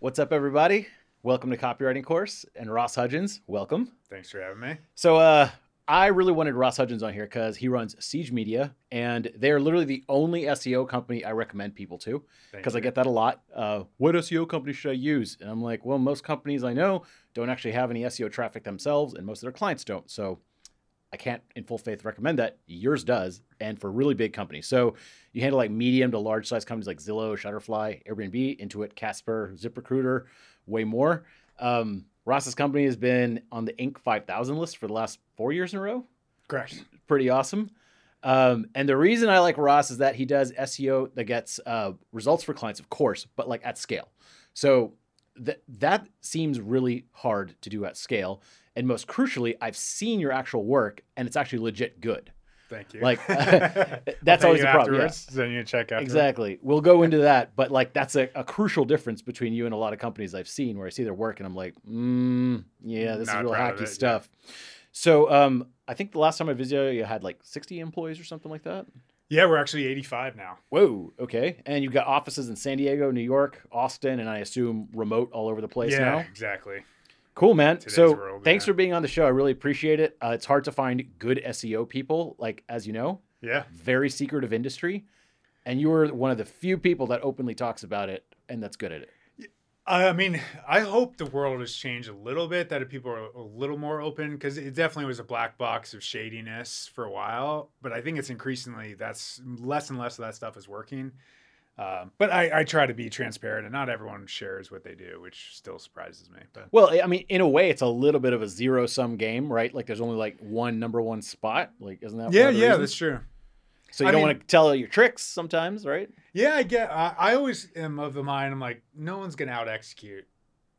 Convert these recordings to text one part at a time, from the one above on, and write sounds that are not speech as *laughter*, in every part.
What's up, everybody? Welcome to Copywriting Course and Ross Hudgens. Welcome. Thanks for having me. So, uh, I really wanted Ross Hudgens on here because he runs Siege Media, and they're literally the only SEO company I recommend people to because I get that a lot. Uh, what SEO company should I use? And I'm like, well, most companies I know don't actually have any SEO traffic themselves, and most of their clients don't. So, I can't in full faith recommend that. Yours does, and for really big companies. So you handle like medium to large size companies like Zillow, Shutterfly, Airbnb, Intuit, Casper, ZipRecruiter, way more. Um, Ross's company has been on the Inc. 5000 list for the last four years in a row. Correct. Pretty awesome. Um, and the reason I like Ross is that he does SEO that gets uh, results for clients, of course, but like at scale. So that that seems really hard to do at scale. And most crucially, I've seen your actual work, and it's actually legit good. Thank you. Like, *laughs* I'll that's always the problem, yeah. You check after. Exactly. We'll go into that, but like that's a, a crucial difference between you and a lot of companies I've seen where I see their work and I'm like, mm, yeah, this Not is real hacky it, yeah. stuff. So um, I think the last time I visited you had like 60 employees or something like that. Yeah, we're actually 85 now. Whoa, okay. And you've got offices in San Diego, New York, Austin, and I assume remote all over the place yeah, now. exactly. Cool, man. So world, thanks for being on the show. I really appreciate it. Uh, it's hard to find good SEO people, like as you know, Yeah. very secretive industry, and you were one of the few people that openly talks about it and that's good at it. I mean, I hope the world has changed a little bit, that people are a little more open, because it definitely was a black box of shadiness for a while. But I think it's increasingly that's less and less of that stuff is working. Um, but I, I try to be transparent, and not everyone shares what they do, which still surprises me. But Well, I mean, in a way, it's a little bit of a zero sum game, right? Like there's only like one number one spot. Like, isn't that yeah, one of the yeah, reasons? that's true. So you I don't mean- want to tell your tricks sometimes, right? Yeah, I get. I, I always am of the mind. I'm like, no one's gonna out execute.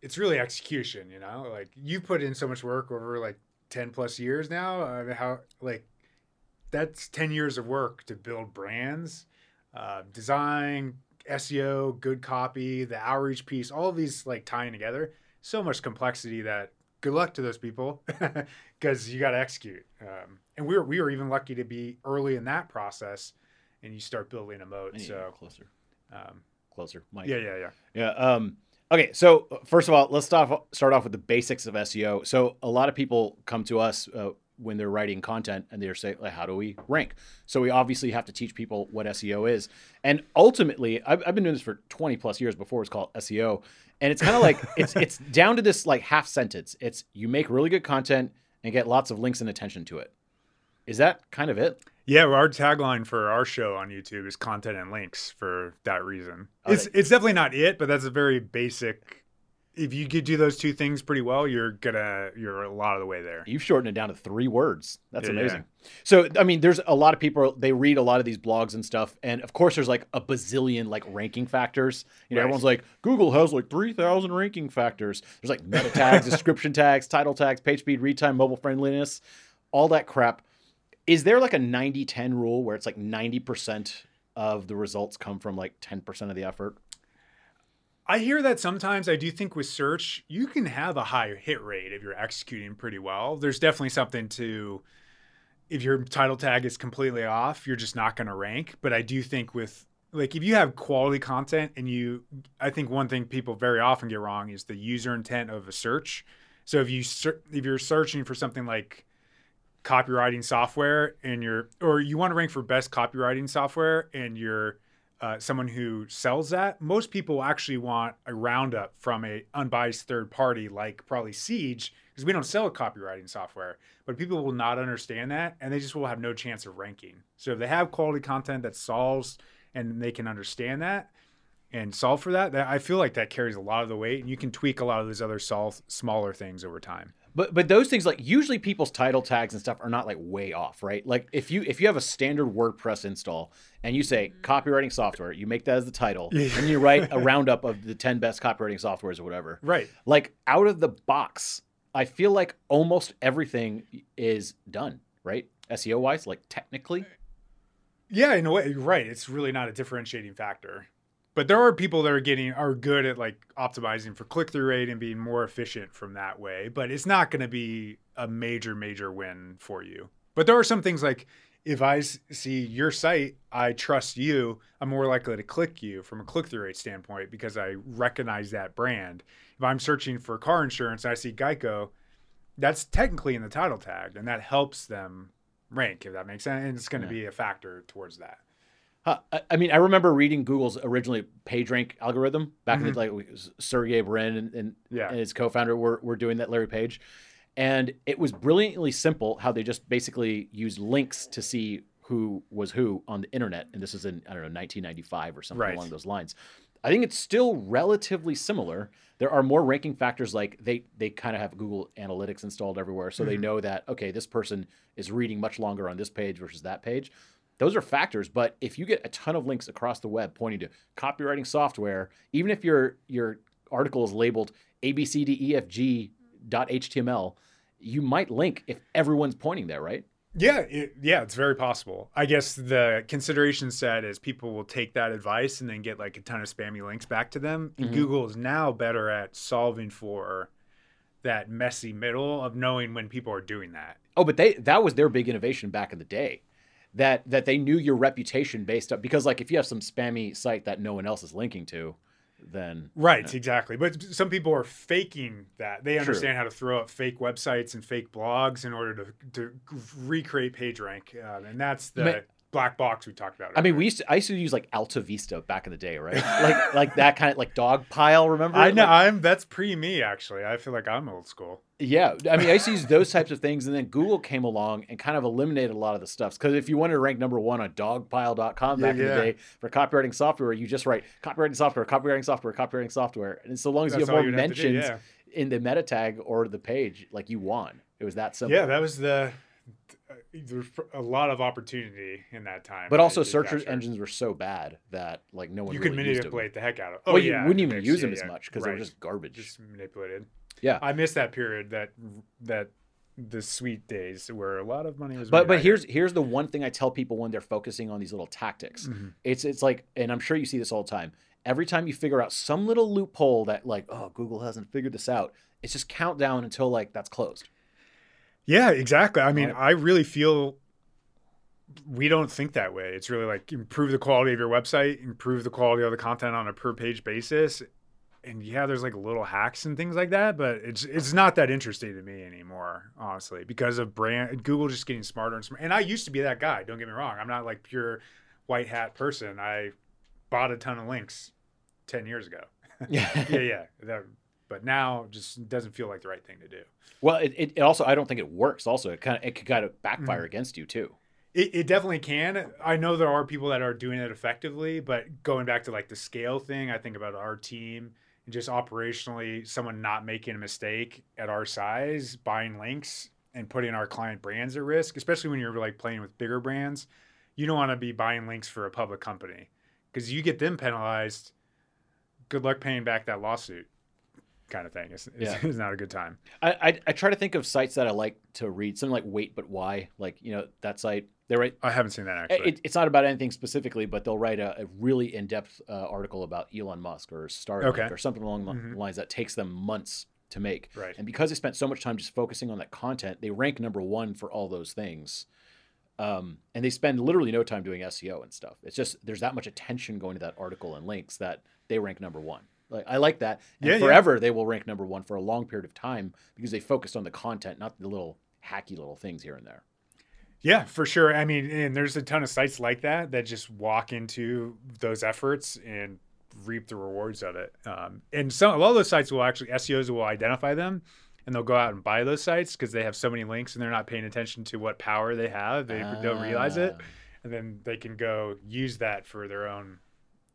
It's really execution, you know. Like you put in so much work over like ten plus years now. Mean, how like that's ten years of work to build brands, uh, design, SEO, good copy, the outreach piece, all of these like tying together. So much complexity that good luck to those people *laughs* because you got to execute. Um, and we were we were even lucky to be early in that process, and you start building a moat. I need to So closer, um, closer, Mike. yeah, yeah, yeah. Yeah. Um, okay. So uh, first of all, let's start off, start off with the basics of SEO. So a lot of people come to us uh, when they're writing content and they're saying, like, how do we rank? So we obviously have to teach people what SEO is. And ultimately, I've, I've been doing this for 20 plus years before it's called SEO. And it's kind of like it's it's down to this like half sentence. It's you make really good content and get lots of links and attention to it. Is that kind of it? Yeah, well, our tagline for our show on YouTube is content and links for that reason. Oh, it's it's definitely not it, but that's a very basic. If you could do those two things pretty well, you're gonna you're a lot of the way there. You've shortened it down to three words. That's Yeah, yeah. amazing. So, I mean, there's a lot of people, they read a lot of these blogs and stuff. And of course, there's like a bazillion like ranking factors. You know, Right. everyone's like, Google has like 3,000 ranking factors. There's like meta tags, *laughs* description tags, title tags, page speed, read time, mobile friendliness, all that crap. Is there like a 90 10 rule where it's like 90% of the results come from like 10% of the effort? I hear that sometimes. I do think with search, you can have a high hit rate if you're executing pretty well. There's definitely something to if your title tag is completely off, you're just not going to rank. But I do think with like if you have quality content and you, I think one thing people very often get wrong is the user intent of a search. So if you if you're searching for something like copywriting software and you're or you want to rank for best copywriting software and you're uh, someone who sells that, most people actually want a roundup from a unbiased third party like probably Siege because we don't sell copywriting software. But people will not understand that and they just will have no chance of ranking. So if they have quality content that solves and they can understand that and solve for that, that I feel like that carries a lot of the weight and you can tweak a lot of those other solve, smaller things over time. But but those things like usually people's title tags and stuff are not like way off, right? Like if you if you have a standard WordPress install and you say mm-hmm. copywriting software, you make that as the title, and you write a *laughs* roundup of the ten best copywriting softwares or whatever. Right. Like out of the box, I feel like almost everything is done, right? SEO wise, like technically. Yeah, in a way, you're right. It's really not a differentiating factor. But there are people that are getting are good at like optimizing for click through rate and being more efficient from that way. But it's not going to be a major major win for you. But there are some things like if I see your site, I trust you. I'm more likely to click you from a click through rate standpoint because I recognize that brand. If I'm searching for car insurance and I see Geico, that's technically in the title tag, and that helps them rank, if that makes sense. And it's going to Yeah. be a factor towards that. Huh. I, mean, I remember reading Google's originally PageRank algorithm back in Mhm. the like Sergey Brin and, and, Yeah. and his co-founder were, were doing that, Larry Page, and it was brilliantly simple how they just basically used links to see who was who on the internet, and this is in I don't know 1995 or something Right. along those lines. I think it's still relatively similar. There are more ranking factors like they they kind of have Google Analytics installed everywhere, so they Mhm. know that okay, this person is reading much longer on this page versus that page. Those are factors, but if you get a ton of links across the web pointing to copywriting software, even if your your article is labeled abcdefg.html, you might link if everyone's pointing there, right? Yeah, it, yeah, it's very possible. I guess the consideration set is people will take that advice and then get like a ton of spammy links back to them. And Mhm. Google is now better at solving for that messy middle of knowing when people are doing that. Oh, but they that was their big innovation back in the day. That that they knew your reputation based up because like if you have some spammy site that no one else is linking to, then Right, exactly. But some people are faking that. They True. understand how to throw up fake websites and fake blogs in order to, to recreate PageRank. Um, and that's the black box we talked about. I mean, we used to I used to use like AltaVista back in the day, right? *laughs* like like that kind of like Dogpile, remember? I know Like- I'm that's pre me actually. I feel like I'm old school. Yeah, I mean, I used to use those types of things, and then Google came along and kind of eliminated a lot of the stuff. Because if you wanted to rank number one on dogpile.com back Yeah, in the day for copywriting software, you just write copywriting software, copywriting software, copywriting software, and so long as you That's have more you'd have do, mentions yeah. in the meta tag or the page, like you won. It was that simple. Yeah, that was the. Uh, there's a lot of opportunity in that time. but also, you search engines were so bad that like no one You really could manipulate the heck out of. Well, you yeah, wouldn't even use yeah, them as much because they were just garbage. just manipulated. Yeah. I missed that period that that the sweet days where a lot of money was. But made but here's here's the one thing I tell people when they're focusing on these little tactics. Mhm. It's it's like, and I'm sure you see this all the time. Every time you figure out some little loophole that like, oh, Google hasn't figured this out, it's just countdown until like that's closed. Yeah, exactly. I mean. I really feel we don't think that way. It's really like improve the quality of your website, improve the quality of the content on a per page basis. And yeah, there's like little hacks and things like that, but it's it's not that interesting to me anymore, honestly, because of brand Google just getting smarter and smarter. And I used to be that guy. Don't get me wrong. I'm not like pure white hat person. I bought a ton of links ten years ago. *laughs* Yeah. yeah, yeah. That, but now just doesn't feel like the right thing to do. Well, it, it, also I don't think it works. Also, it kind of it could kind of backfire mm-hmm. against you too. It, it definitely can. I know there are people that are doing it effectively, but going back to like the scale thing, I think about our team and just operationally, someone not making a mistake at our size, buying links and putting our client brands at risk, especially when you're like playing with bigger brands. You don't want to be buying links for a public company because you get them penalized. Good luck paying back that lawsuit, kind of thing. It's, Yeah. it's not a good time. I, I I try to think of sites that I like to read. Something like Wait But Why, like you know that site. They write I haven't seen that actually. it, it's not about anything specifically, but they'll write a, a really in-depth uh, article about Elon Musk or Starlink Okay. or something along the Mhm. lines that takes them months to make. right. And because they spent so much time just focusing on that content, they rank number one for all those things. Um, and they spend literally no time doing SEO and stuff. It's just there's that much attention going to that article and links that they rank number one. Like I like that. And Yeah, yeah. forever they will rank number one for a long period of time because they focused on the content, not the little hacky little things here and there. Yeah, for sure. I mean, and there's a ton of sites like that that just walk into those efforts and reap the rewards of it. Um, and some a lot of those sites will actually SEOs will identify them and they'll go out and buy those sites because they have so many links and they're not paying attention to what power they have. They don't realize it, Ah. and then they can go use that for their own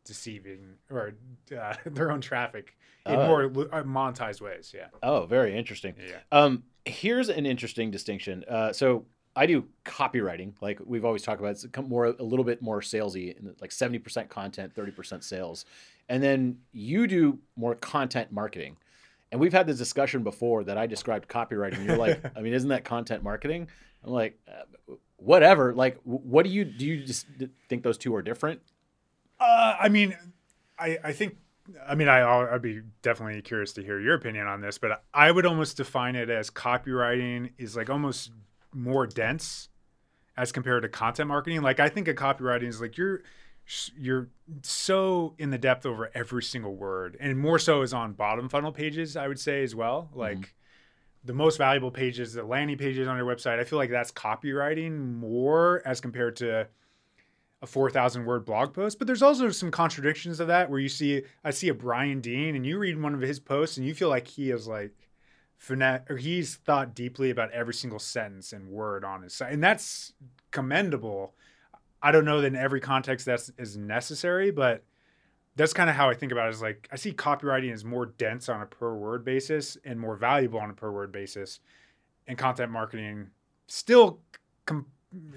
deceiving or uh, *laughs* their own traffic in Oh. more uh, monetized ways. Yeah, Oh, very interesting. yeah. Um, here's an interesting distinction. Uh, so I do copywriting, like we've always talked about. It's more a little bit more salesy, like seventy percent content, thirty percent sales, and then you do more content marketing. And we've had this discussion before that I described copywriting. You're like, *laughs* I mean, isn't that content marketing? I'm like, uh, whatever. Like, what do you do? You just think those two are different? Uh, I mean, I I think I mean I I'd be definitely curious to hear your opinion on this, but I would almost define it as copywriting is like almost more dense as compared to content marketing. Like I think of copywriting is like you're you're so in the depth over every single word, and more so is on bottom funnel pages. I would say as well, like. Mm-hmm. The most valuable pages, the landing pages on your website, I feel like that's copywriting more as compared to a 4,000 word blog post. But there's also some contradictions of that where you see, I see a Brian Dean and you read one of his posts and you feel like he is like, finesse or he's thought deeply about every single sentence and word on his site and that's commendable i don't know that in every context that's is necessary but that's kind of how i think about it is like i see copywriting as more dense on a per word basis and more valuable on a per word basis and content marketing still com-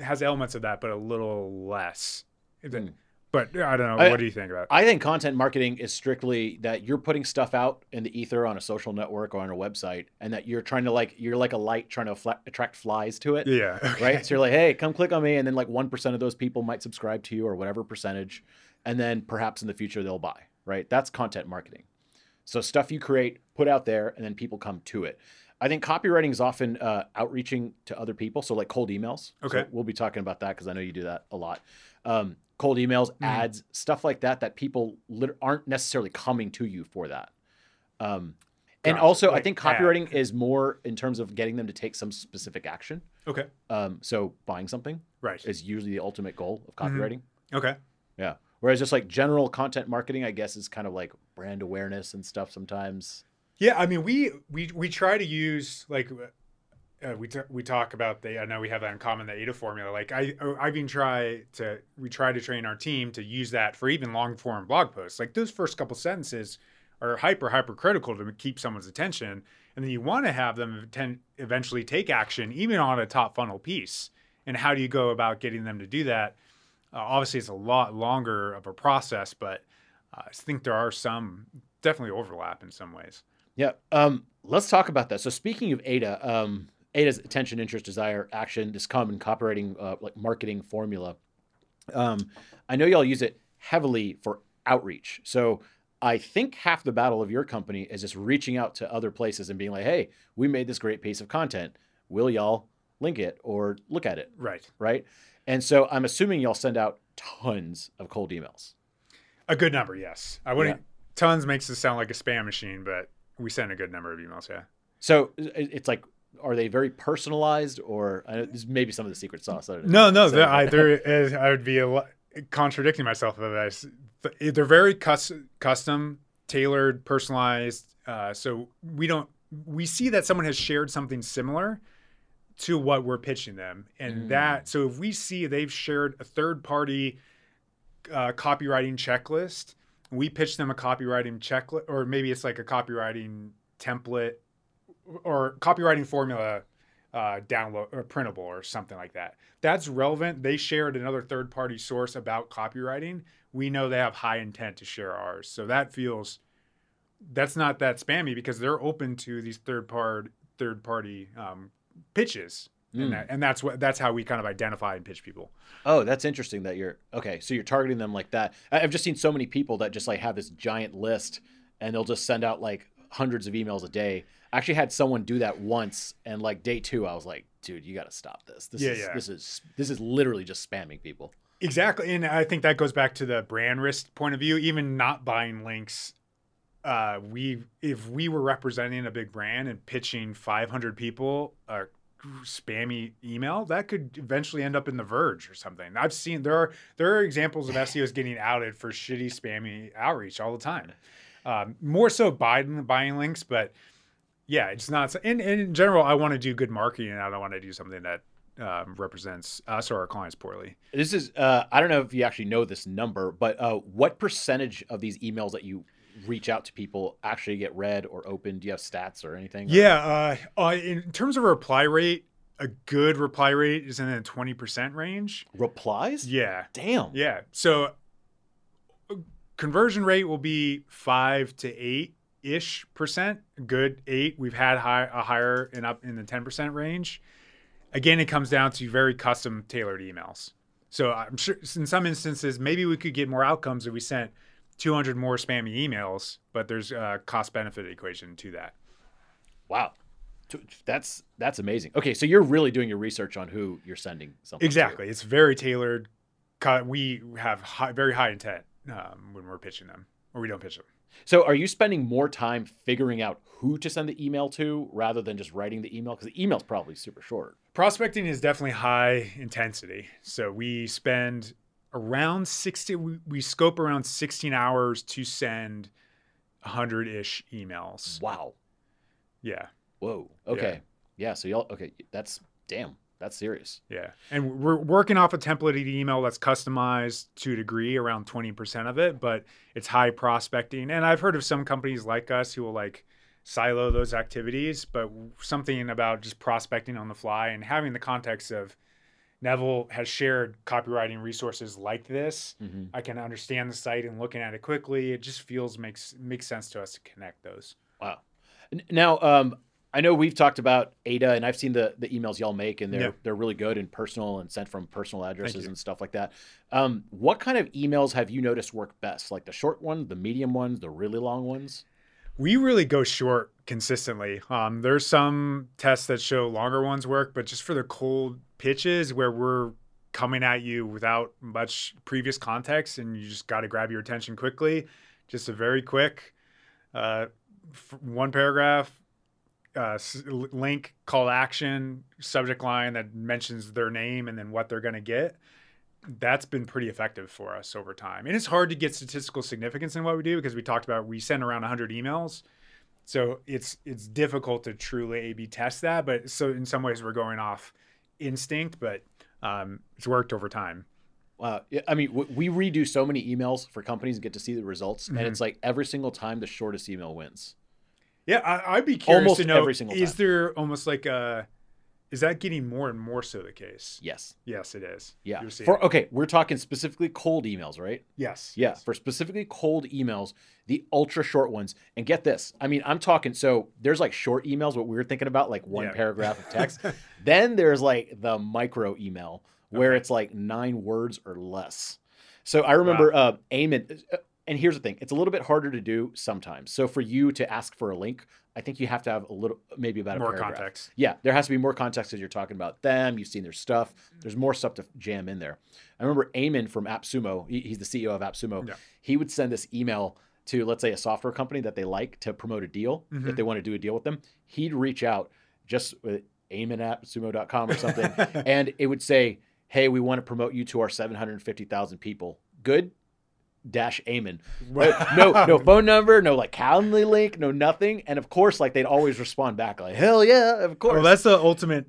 has elements of that but a little less mm. But I don't know. I, what do you think about? It? I think content marketing is strictly that you're putting stuff out in the ether on a social network or on a website, and that you're trying to like you're like a light trying to fla- attract flies to it. Yeah. Okay. Right. So you're like, hey, come click on me, and then like one percent of those people might subscribe to you or whatever percentage, and then perhaps in the future they'll buy. Right. That's content marketing. So stuff you create, put out there, and then people come to it. I think copywriting is often uh, outreaching to other people. So like cold emails. Okay. So we'll be talking about that because I know you do that a lot. Um, cold emails, mm. ads, stuff like that, that people lit- aren't necessarily coming to you for that. Um, and also, like I think copywriting ad. is more in terms of getting them to take some specific action. Okay. Um, so buying something, right, is usually the ultimate goal of mm-hmm. copywriting. Mm-hmm. Okay. Yeah. Whereas just like general content marketing, I guess, is kind of like brand awareness and stuff sometimes. Yeah, I mean, we we we try to use like uh, we t- we talk about the I know we have that in common the AIDA formula. Like I oh, I even try to we try to train our team to use that for even long form blog posts. Like those first couple sentences are hyper hyper critical to keep someone's attention, and then you want to have them eventually take action even on a top funnel piece. And how do you go about getting them to do that? Uh, obviously, it's a lot longer of a process, but uh, I think there are some definitely overlap in some ways. Yeah. Um, let's talk about that. So speaking of AIDA, um, AIDA's attention, interest, desire, action, this common copywriting, uh, like marketing formula. Um, I know y'all use it heavily for outreach. So I think half the battle of your company is just reaching out to other places and being like, "Hey, we made this great piece of content. Will y'all link it or look at it?" Right. Right. And so I'm assuming y'all send out tons of cold emails. A good number, yes. I wouldn't. Yeah. Tons makes it sound like a spam machine, but we send a good number of emails. Yeah. So it's like are they very personalized or uh, maybe some of the secret sauce? no, no, I, there is, I would be a, contradicting myself of this. They're very custom, custom tailored, personalized. Uh, so we don't we see that someone has shared something similar to what we're pitching them, and mm. that so if we see they've shared a third party uh, copywriting checklist, we pitch them a copywriting checklist, or maybe it's like a copywriting template or copywriting formula uh, download or printable or something like that. That's relevant. They shared another third party source about copywriting. We know they have high intent to share ours. So that feels that's not that spammy because they're open to these third part third party um, pitches. Mm. And, hmm. that, and that's what that's how we kind of identify and pitch people. Oh, that's interesting that you're okay. So you're targeting them like that. I've just seen so many people that just like have this giant list and they'll just send out like hundreds of emails a day I actually had someone do that once, and like day two, I was like, dude, you got to stop this. This yeah, is yeah. this is this is literally just spamming people. Exactly, and I think that goes back to the brand risk point of view. Even not buying links, uh, we if we were representing a big brand and pitching 500 people a spammy email, that could eventually end up in the Verge or something. I've seen there are there are examples of SEOs getting outed for shitty spammy outreach all the time. Um, more so buying buying links, but yeah, it's not. And, and in general, I want to do good marketing, and I don't want to do something that um, represents us or our clients poorly. This is. Uh, I don't know if you actually know this number, but uh, what percentage of these emails that you reach out to people actually get read or opened? Do you have stats or anything? Yeah. Uh, uh, in terms of reply rate, a good reply rate is in the twenty percent range. Replies? Yeah. Damn. Yeah. So uh, conversion rate will be five to eight ish percent, good eight. We've had high, a higher and up in the 10% range. Again, it comes down to very custom tailored emails. So I'm sure in some instances, maybe we could get more outcomes if we sent 200 more spammy emails, but there's a cost benefit equation to that. Wow. That's that's amazing. Okay, so you're really doing your research on who you're sending something. to. Exactly. It's very tailored. We have high, very high intent um, when we're pitching them, or we don't pitch them. So are you spending more time figuring out who to send the email to rather than just writing the email? Because the email's probably super short. Prospecting is definitely high intensity. So we spend around 60, we, we scope around 16 hours to send 100 ish emails. Wow. Yeah. Whoa. Okay. Yeah. so y'all. Okay. That's damn. That's serious. Yeah. And we're working off a templated email that's customized to a degree, around 20% of it, but it's high prospecting. And I've heard of some companies like us who will like silo those activities, but something about just prospecting on the fly and having the context of Neville has shared copywriting resources like this. Mm-hmm. I can understand the site and looking at it quickly. It just feels makes makes sense to us to connect those. Wow. Now, um, I know we've talked about AIDA, and I've seen the the emails y'all make, and they're Yeah. they're really good and personal and sent from personal addresses and stuff like that. Um, what kind of emails have you noticed work best? Like the short ones, the medium ones, the really long ones? We really go short consistently. Um, there's some tests that show longer ones work, but just for the cold pitches where we're coming at you without much previous context and you just got to grab your attention quickly, just a very quick uh, one paragraph uh, link, call to action, subject line that mentions their name and then what they're going to get. That's been pretty effective for us over time. And it's hard to get statistical significance in what we do because we talked about we send around 100 emails. So it's it's difficult to truly A/B test that, but so in some ways we're going off instinct, but um, it's worked over time. Wow. I mean, we redo so many emails for companies and get to see the results, and Mhm. it's like every single time the shortest email wins. Yeah, I, I'd be curious Almost to know every single is there almost like a is that getting more and more so the case? Yes. Yes, it is. Yeah. For okay, we're talking specifically cold emails, right? yes. Yeah, yes. for specifically cold emails, the ultra short ones. And get this, I mean, I'm talking. So there's like short emails, what we were thinking about, like one Yeah. paragraph of text. *laughs* then there's like the micro email where Okay. it's like nine words or less. So I remember uh, Eamon, uh, and here's the thing: it's a little bit harder to do sometimes. So for you to ask for a link, I think you have to have a little, maybe about a more paragraph. context. Yeah, there has to be more context as you're talking about them. You've seen their stuff. There's more stuff to jam in there. I remember Eamon from AppSumo. He's the CEO of AppSumo. Yeah. He would send this email to, let's say, a software company that they like to promote a deal. Mhm. If they want to do a deal with them, he'd reach out just with Eamon at sumo.com or something, *laughs* and it would say, "Hey, we want to promote you to our 750,000 people. Good." Dash Eamon. Uh, no, no *laughs* phone number, no like Calendly link, no nothing. And of course, like they'd always respond back like, "Hell yeah, of course." Well, that's the ultimate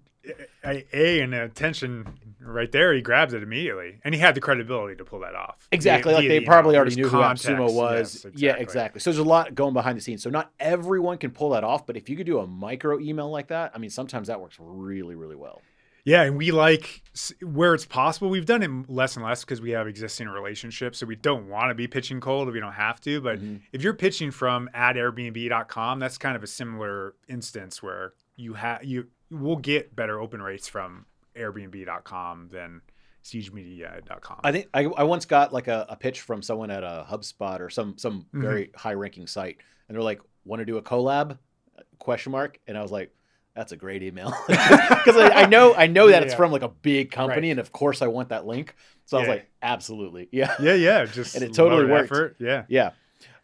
A, a and attention right there. He grabs it immediately, and he had the credibility to pull that off. Exactly. Like they probably email. already knew who context. Was. Yes, Yeah, exactly. So there's a lot going behind the scenes. So not everyone can pull that off, but if you could do a micro email like that, I mean, sometimes that works really, really well. Yeah, and we like where it's possible. We've done it less and less because we have existing relationships, so we don't want to be pitching cold if we don't have to. But Mhm. if you're pitching from at Airbnb.com, that's kind of a similar instance where you have you will get better open rates from Airbnb.com than SiegeMedia.com. I think I, I once got like a, a pitch from someone at a HubSpot or some some Mhm. very high ranking site, and they're like, "Want to do a collab?" Question mark. And I was like, "That's a great email," *laughs* because I, I know I know that it's Yeah. from like a big company, Right. and of course I want that link. So I was like, "Absolutely, *laughs* yeah." yeah, yeah, just And it totally worked. effort. Yeah. Yeah.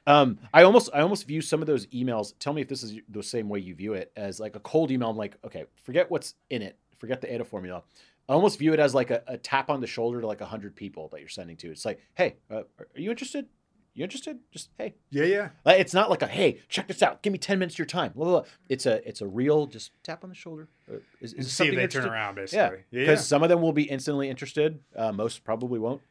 Um, I almost I almost view some of those emails. Tell me if this is the same way you view it as like a cold email. I'm like, okay, forget what's in it. Forget the AIDA formula. I almost view it as like a, a tap on the shoulder to like a hundred people that you're sending to. It's like, hey, uh, are you interested? You interested? Just hey. Yeah, yeah. It's not like a hey, check this out. Give me ten minutes of your time. Blah, blah, blah. It's a it's a real just tap on the shoulder. Uh, Is, is see if something they turn around, basically. Yeah, because yeah. some of them will be instantly interested. Uh, most probably won't.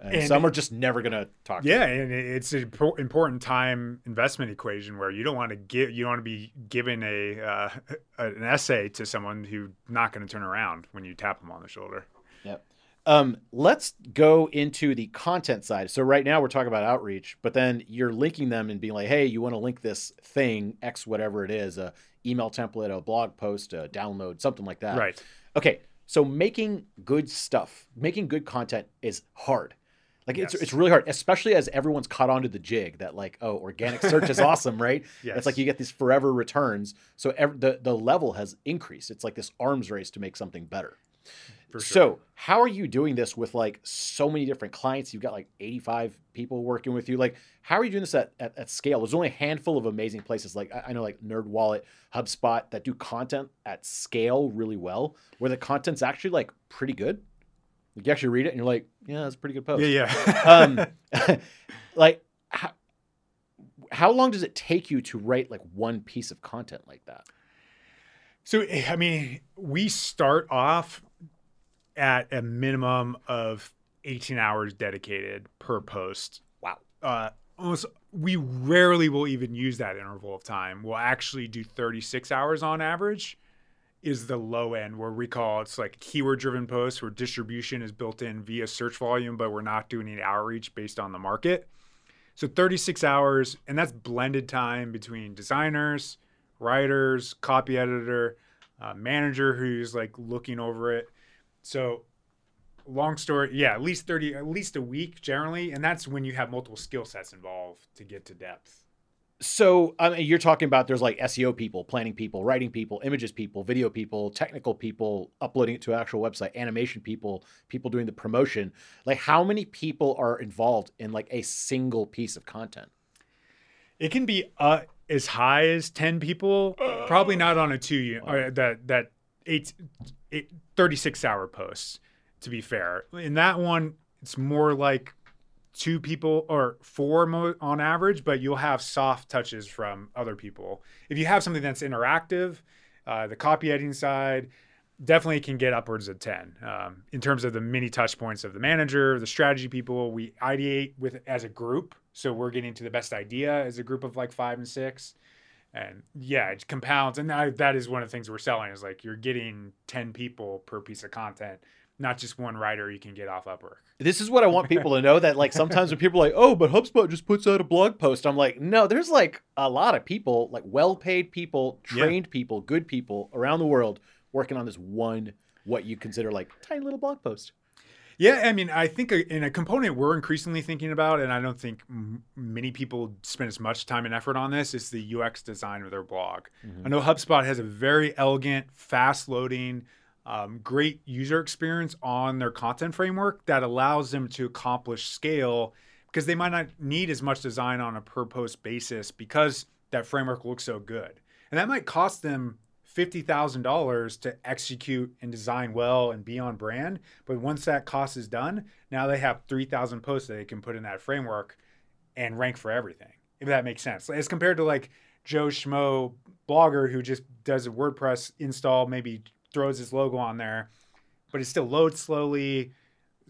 And, And- some are just never gonna talk. to. Yeah, and it's an important time investment equation where you don't want to give you don't want to be given a uh, *laughs* an essay to someone who's not going to turn around when you tap them on the shoulder. Um, let's go into the content side. So right now we're talking about outreach, but then you're linking them and being like, hey, you want to link this thing, X whatever it is, a email template, a blog post, a download, something like that. Right. Okay. So making good stuff, making good content is hard. Like it's Yes. it's really hard, especially as everyone's caught onto the jig that like, oh, organic search is *laughs* awesome, right? Yes. It's like you get these forever returns. So ev- the the level has increased. It's like this arms race to make something better. Sure. So how are you doing this with like so many different clients? You've got like 85 people working with you. Like, how are you doing this at, at, at scale? There's only a handful of amazing places. Like I, I know like NerdWallet, HubSpot that do content at scale really well, where the content's actually like pretty good. Like you actually read it and you're like, yeah, that's a pretty good post. yeah, yeah. *laughs* Um, *laughs* like how, how long does it take you to write like one piece of content like that? So, I mean, we start off at a minimum of 18 hours dedicated per post. Wow. Uh, almost, we rarely will even use that interval of time. We'll actually do 36 hours on average, is the low end where we call it's like keyword driven posts where distribution is built in via search volume, but we're not doing any outreach based on the market. So 36 hours, and that's blended time between designers, writers, copy editor, uh, manager who's like looking over it. So long story, yeah, at least 30, at least a week generally, and that's when you have multiple skill sets involved to get to depth. So I mean, you're talking about there's like SEO people, planning people, writing people, images people, video people, technical people, uploading it to an actual website, animation people, people doing the promotion. Like how many people are involved in like a single piece of content? It can be uh, as high as 10 people, probably not on a two year, or that, that eight, eight, 36 hour posts, to be fair. In that one, it's more like two people or four mo- on average, but you'll have soft touches from other people. If you have something that's interactive, uh, the copy editing side definitely can get upwards of 10 um, in terms of the many touch points of the manager, the strategy people. We ideate with as a group. So we're getting to the best idea as a group of like five and six. And yeah, it compounds. And that, that is one of the things we're selling is like you're getting 10 people per piece of content, not just one writer you can get off Upwork. This is what I want people to know that like sometimes when people are like, oh, but HubSpot just puts out a blog post, I'm like, no, there's like a lot of people, like well paid people, Yeah. trained people, good people around the world working on this one, what you consider like tiny little blog post. Yeah, I mean, I think a, in a component we're increasingly thinking about, and I don't think m- many people spend as much time and effort on this, is the UX design of their blog. I know HubSpot has a very elegant, fast loading, um, great user experience on their content framework that allows them to accomplish scale because they might not need as much design on a per post basis because that framework looks so good. And that might cost them $50,000 to execute and design well and be on brand. But once that cost is done, now they have 3,000 posts that they can put in that framework and rank for everything, if that makes sense. As compared to like Joe Schmo blogger who just does a WordPress install, maybe throws his logo on there, but it still loads slowly.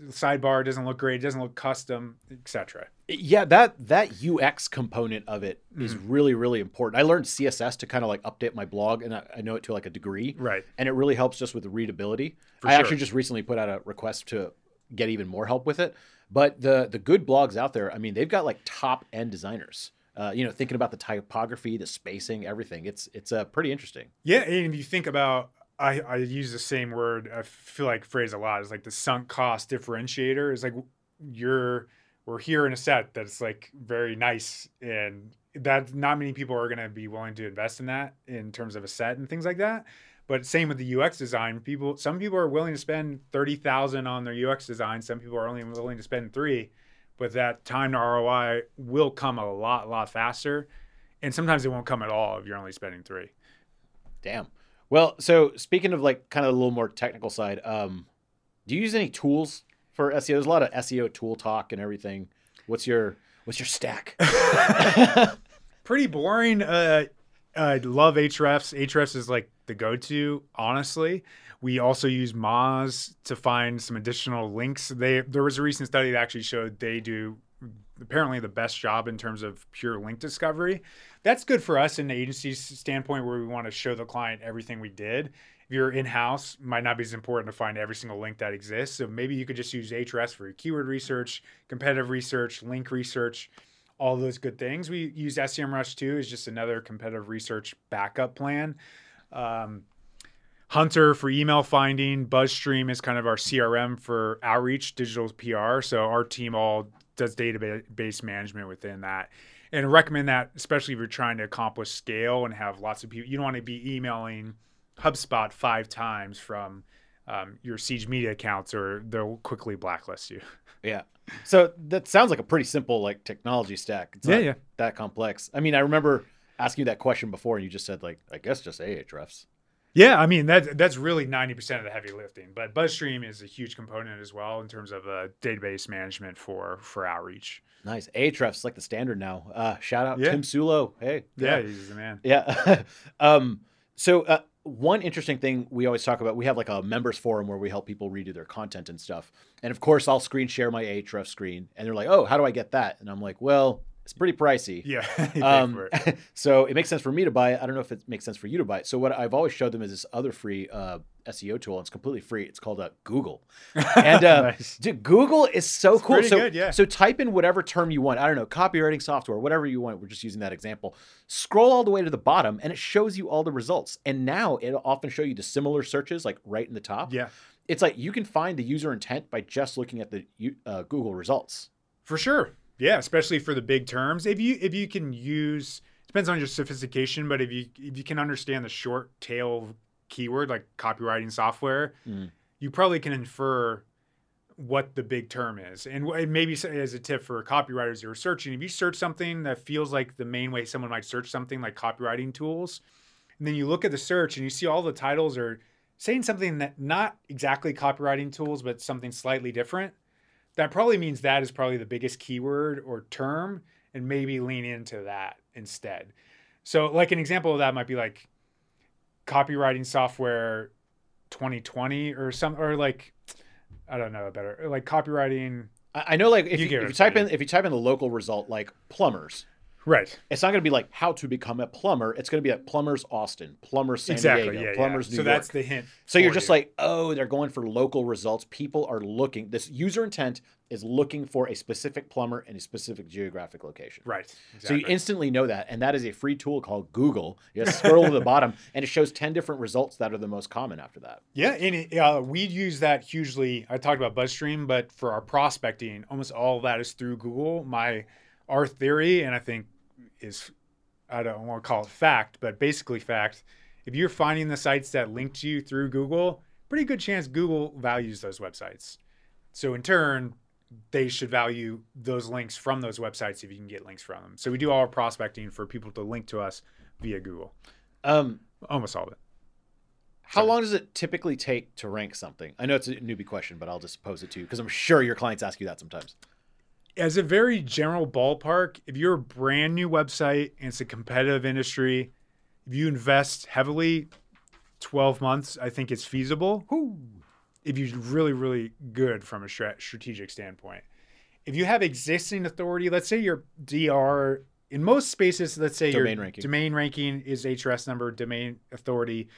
Sidebar doesn't look great, doesn't look custom, etc. Yeah, that that UX component of it is really really important. I learned CSS to kind of like update my blog, and I, I know it to like a degree, Right. and it really helps just with the readability. For I sure. actually just recently put out a request to get even more help with it. But the the good blogs out there, I mean, they've got like top end designers. Uh, you know, thinking about the typography, the spacing, everything. It's it's uh, pretty interesting. Yeah, and if you think about, I, I use the same word. I feel like phrase a lot. Is like the sunk cost differentiator. Is like you're we're here in a set that's like very nice, and that not many people are going to be willing to invest in that in terms of a set and things like that. But same with the UX design. People, some people are willing to spend thirty thousand on their UX design. Some people are only willing to spend three, but that time to ROI will come a lot, lot faster. And sometimes it won't come at all if you're only spending three. Damn. Well, so speaking of like kind of a little more technical side, um, do you use any tools for SEO? There's a lot of SEO tool talk and everything. What's your what's your stack? *laughs* *laughs* pretty boring. Uh, I love Ahrefs. Ahrefs is like the go-to, honestly. We also use Moz to find some additional links. They there was a recent study that actually showed they do apparently the best job in terms of pure link discovery. That's good for us in the agency's standpoint where we want to show the client everything we did. You're in-house, might not be as important to find every single link that exists. So maybe you could just use Ahrefs for your keyword research, competitive research, link research, all those good things. We use SEMrush too as just another competitive research backup plan. Um, Hunter for email finding. BuzzStream is kind of our CRM for outreach, digital PR. So our team all does database management within that. And recommend that, especially if you're trying to accomplish scale and have lots of people. You don't want to be emailing HubSpot five times from um, your Siege Media accounts, or they'll quickly blacklist you. *laughs* Yeah. So that sounds like a pretty simple like technology stack. It's Yeah, not yeah. that complex. I mean, I remember asking you that question before, and you just said like, I guess just Ahrefs. Yeah, I mean that that's really ninety percent of the heavy lifting. But BuzzStream is a huge component as well in terms of uh, database management for for outreach. Nice. Ahrefs like the standard now. Uh, shout out Yeah. Tim Soulo. Hey. Yeah, he's the man. Yeah. *laughs* um, so uh, one interesting thing we always talk about, we have like a members forum where we help people redo their content and stuff. And of course, I'll screen share my Ahrefs screen, and they're like, "Oh, how do I get that?" And I'm like, "Well, it's pretty pricey." Yeah, *laughs* Um, it. *laughs* so it makes sense for me to buy it. I don't know if it makes sense for you to buy it. So what I've always showed them is this other free uh, SEO tool. It's completely free. It's called uh, Google. *laughs* And uh, Nice. dude, Google is so It's cool. so, good, yeah. so type in whatever term you want. I don't know, copywriting software, whatever you want. We're just using that example. Scroll all the way to the bottom, and it shows you all the results. And now it'll often show you the similar searches, like right in the top. Yeah, It's like you can find the user intent by just looking at the uh, Google results. for sure. Yeah, especially for the big terms. If you if you can use depends on your sophistication, but if you if you can understand the short tail keyword like copywriting software, Mm. you probably can infer what the big term is. And maybe as a tip for copywriters who are searching, if you search something that feels like the main way someone might search something like copywriting tools, and then you look at the search and you see all the titles are saying something that not exactly copywriting tools, but something slightly different, that probably means that is probably the biggest keyword or term, and maybe lean into that instead. So, like an example of that might be like copywriting software 2020 or some or like I don't know better like copywriting. I, know, like if You you, if you type in if you type in the local result, like plumbers, Right. it's not going to be like how to become a plumber. It's going to be like plumbers Austin, plumbers San exactly. Diego, yeah. plumbers yeah. New so York. that's the hint. so you're just you. like, oh, they're going for local results. People are looking. This user intent is looking for a specific plumber in a specific geographic location. right. Exactly. So you instantly know that, and that is a free tool called Google. You just scroll to the *laughs* bottom, and it shows ten different results that are the most common after that. Yeah, and it, uh, we use that hugely. I talked about BuzzStream, but for our prospecting, almost all of that is through Google. My our theory, and I think is I don't want to call it fact, but basically fact. If you're finding the sites that link to you through Google, pretty good chance Google values those websites. So in turn, they should value those links from those websites if you can get links from them. So we do all our prospecting for people to link to us via Google. Um, Almost all of it. how Sorry. long does it typically take to rank something? I know it's a newbie question, but I'll just pose it to you because I'm sure your clients ask you that sometimes. As a very general ballpark, if you're a brand new website and it's a competitive industry, if you invest heavily, 12 months, I think it's feasible. If you're really, really good from a strategic standpoint. If you have existing authority, let's say your DR in most spaces, let's say Domain your ranking. domain ranking is Ahrefs number, domain authority,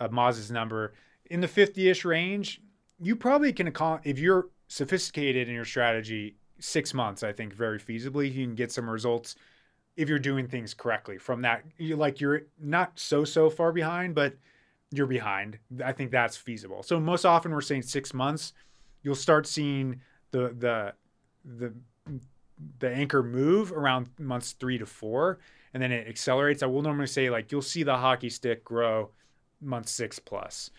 uh, Moz's number in the 50-ish range, you probably can if you're sophisticated in your strategy. Six months, I think, very feasibly, you can get some results if you're doing things correctly. From that, you like you're not so so far behind, but you're behind. I think that's feasible. So most often we're saying six months. You'll start seeing the the the the anchor move around months three to four, and then it accelerates. I will normally say like you'll see the hockey stick grow month six plus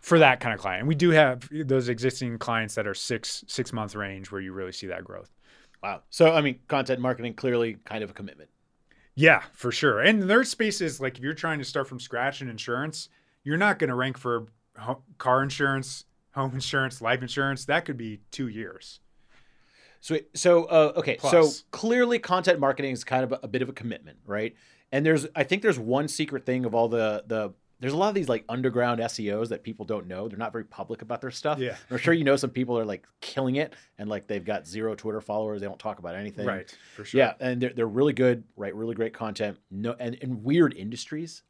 for that kind of client. And we do have those existing clients that are six six month range where you really see that growth. Wow. So I mean, content marketing clearly kind of a commitment. Yeah, for sure. And there's spaces like if you're trying to start from scratch in insurance, you're not going to rank for ho- car insurance, home insurance, life insurance. That could be two years. Sweet. So, uh, okay. So clearly, content marketing is kind of a, a bit of a commitment, right? And there's, I think, there's one secret thing of all the the. There's a lot of these like underground SEOs that people don't know. They're not very public about their stuff. Yeah. I'm sure you know some people are like killing it, and like they've got zero Twitter followers. They don't talk about anything. Right, for sure. Yeah, and they're, they're really good, right? Really great content. No, and in weird industries.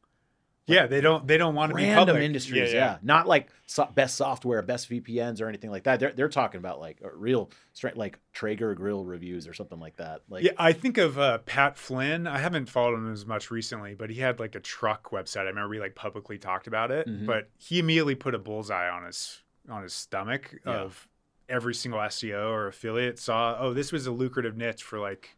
Yeah, they don't they don't want to be random public. industries. Yeah, not like so- best software, best VPNs, or anything like that. They're they're talking about like real straight like Traeger grill reviews or something like that. Like yeah, I think of uh, Pat Flynn. I haven't followed him as much recently, but he had like a truck website. I remember he like publicly talked about it, Mhm. but he immediately put a bullseye on his on his stomach Yeah. of every single SEO or affiliate saw. Oh, this was a lucrative niche for like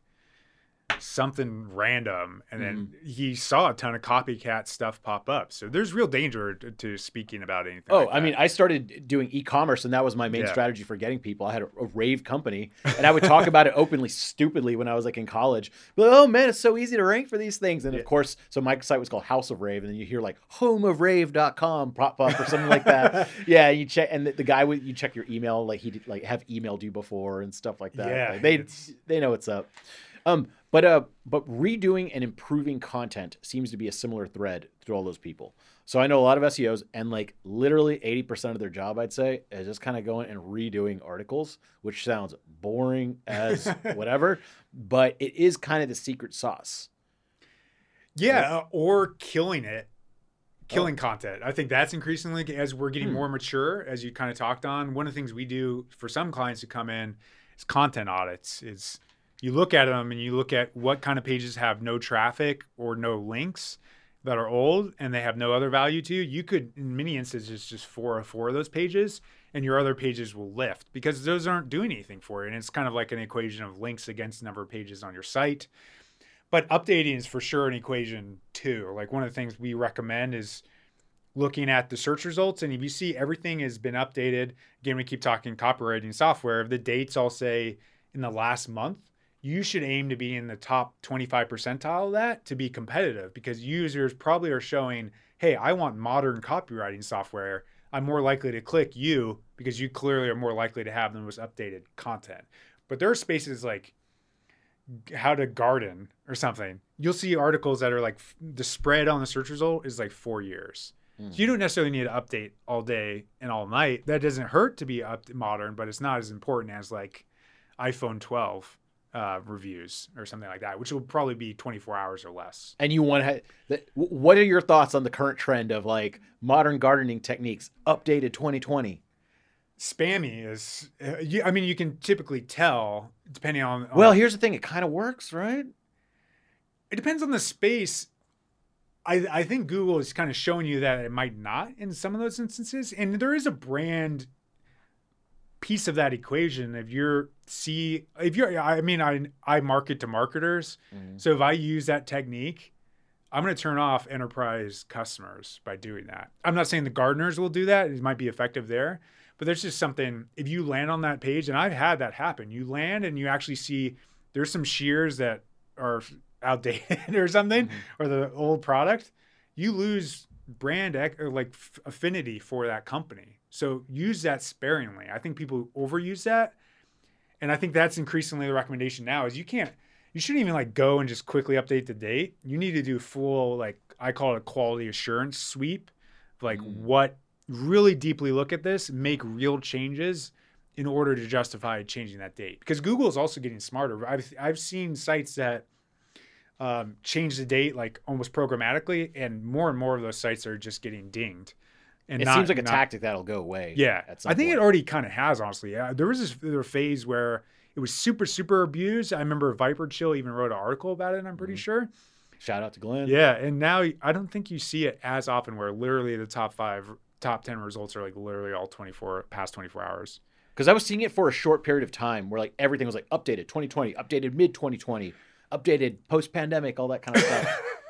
something random, and then Mm-hmm. he saw a ton of copycat stuff pop up. So there's real danger to, to speaking about anything. Oh, like I mean. I started doing e-commerce, and that was my main Yeah. strategy for getting people. I had a, a rave company, *laughs* and I would talk about it openly, stupidly when I was like in college. But oh man, it's so easy to rank for these things. And Yeah. of course, so my site was called House of Rave, and then you hear like home of homeofrave.com pop up or something like that. *laughs* yeah, you check, and the, the guy would you check your email, like he did, like have emailed you before and stuff like that. Yeah, Like, they they know what's up. Um, but uh, but redoing and improving content seems to be a similar thread through all those people. So I know a lot of SEOs, and like literally eighty percent of their job, I'd say, is just kind of going and redoing articles, which sounds boring as *laughs* whatever, but it is kind of the secret sauce. Yeah, uh, or killing it, killing content. I think that's increasingly as we're getting Hmm. more mature, as you kind of talked on. One of the things we do for some clients who come in is content audits. Is you look at them and you look at what kind of pages have no traffic or no links that are old and they have no other value to you. You could, in many instances, just four or four of those pages, and your other pages will lift because those aren't doing anything for you. And it's kind of like an equation of links against number of pages on your site but updating is for sure an equation too. Like one of the things we recommend is looking at the search results. And if you see everything has been updated, again, we keep talking copywriting software. If the dates all say in the last month, you should aim to be in the top 25 percentile of that to be competitive because users probably are showing, hey, I want modern copywriting software. I'm more likely to click you because you clearly are more likely to have the most updated content. But there are spaces like how to garden or something. You'll see articles that are like the spread on the search result is like four years. Hmm. So you don't necessarily need to update all day and all night. That doesn't hurt to be up modern, but it's not as important as like iPhone 12 uh, reviews or something like that, which will probably be 24 hours or less. And you want to, what are your thoughts on the current trend of like modern gardening techniques, updated 2020? Spammy is, uh, you, I mean, you can typically tell depending on. on Well, here's the thing: it kind of works, right? it depends on the space. I, I think Google is kind of showing you that it might not in some of those instances. And there is a brand piece of that equation. If you're see if you're I mean I I market to marketers. Mm-hmm. So if I use that technique, I'm going to turn off enterprise customers by doing that. I'm not saying the gardeners will do that. It might be effective there, but there's just something if you land on that page and I've had that happen. You land and you actually see there's some shears that are outdated *laughs* or something mm-hmm. or the old product, you lose brand ec- like f- affinity for that company. So use that sparingly. I think people overuse that. And I think that's increasingly the recommendation now is you can't you shouldn't even like go and just quickly update the date. You need to do full like I call it a quality assurance sweep. Like Mm. what really deeply look at this, make real changes in order to justify changing that date. Because Google is also getting smarter. I've I've seen sites that um, change the date like almost programmatically, and more and more of those sites are just getting dinged. And It not- seems like a not- tactic that'll go away. yeah, I think point. it already kind of has. Honestly, yeah. There was this there was a phase where it was super super abused. I remember ViperChill even wrote an article about it. I'm pretty Mhm. sure. Shout out to Glen. Yeah, and now I don't think you see it as often. Where literally the top five, top ten results are like literally all 24 past 24 hours. Because I was seeing it for a short period of time where like everything was like updated 2020, updated mid 2020, updated post pandemic, all that kind of stuff. *laughs*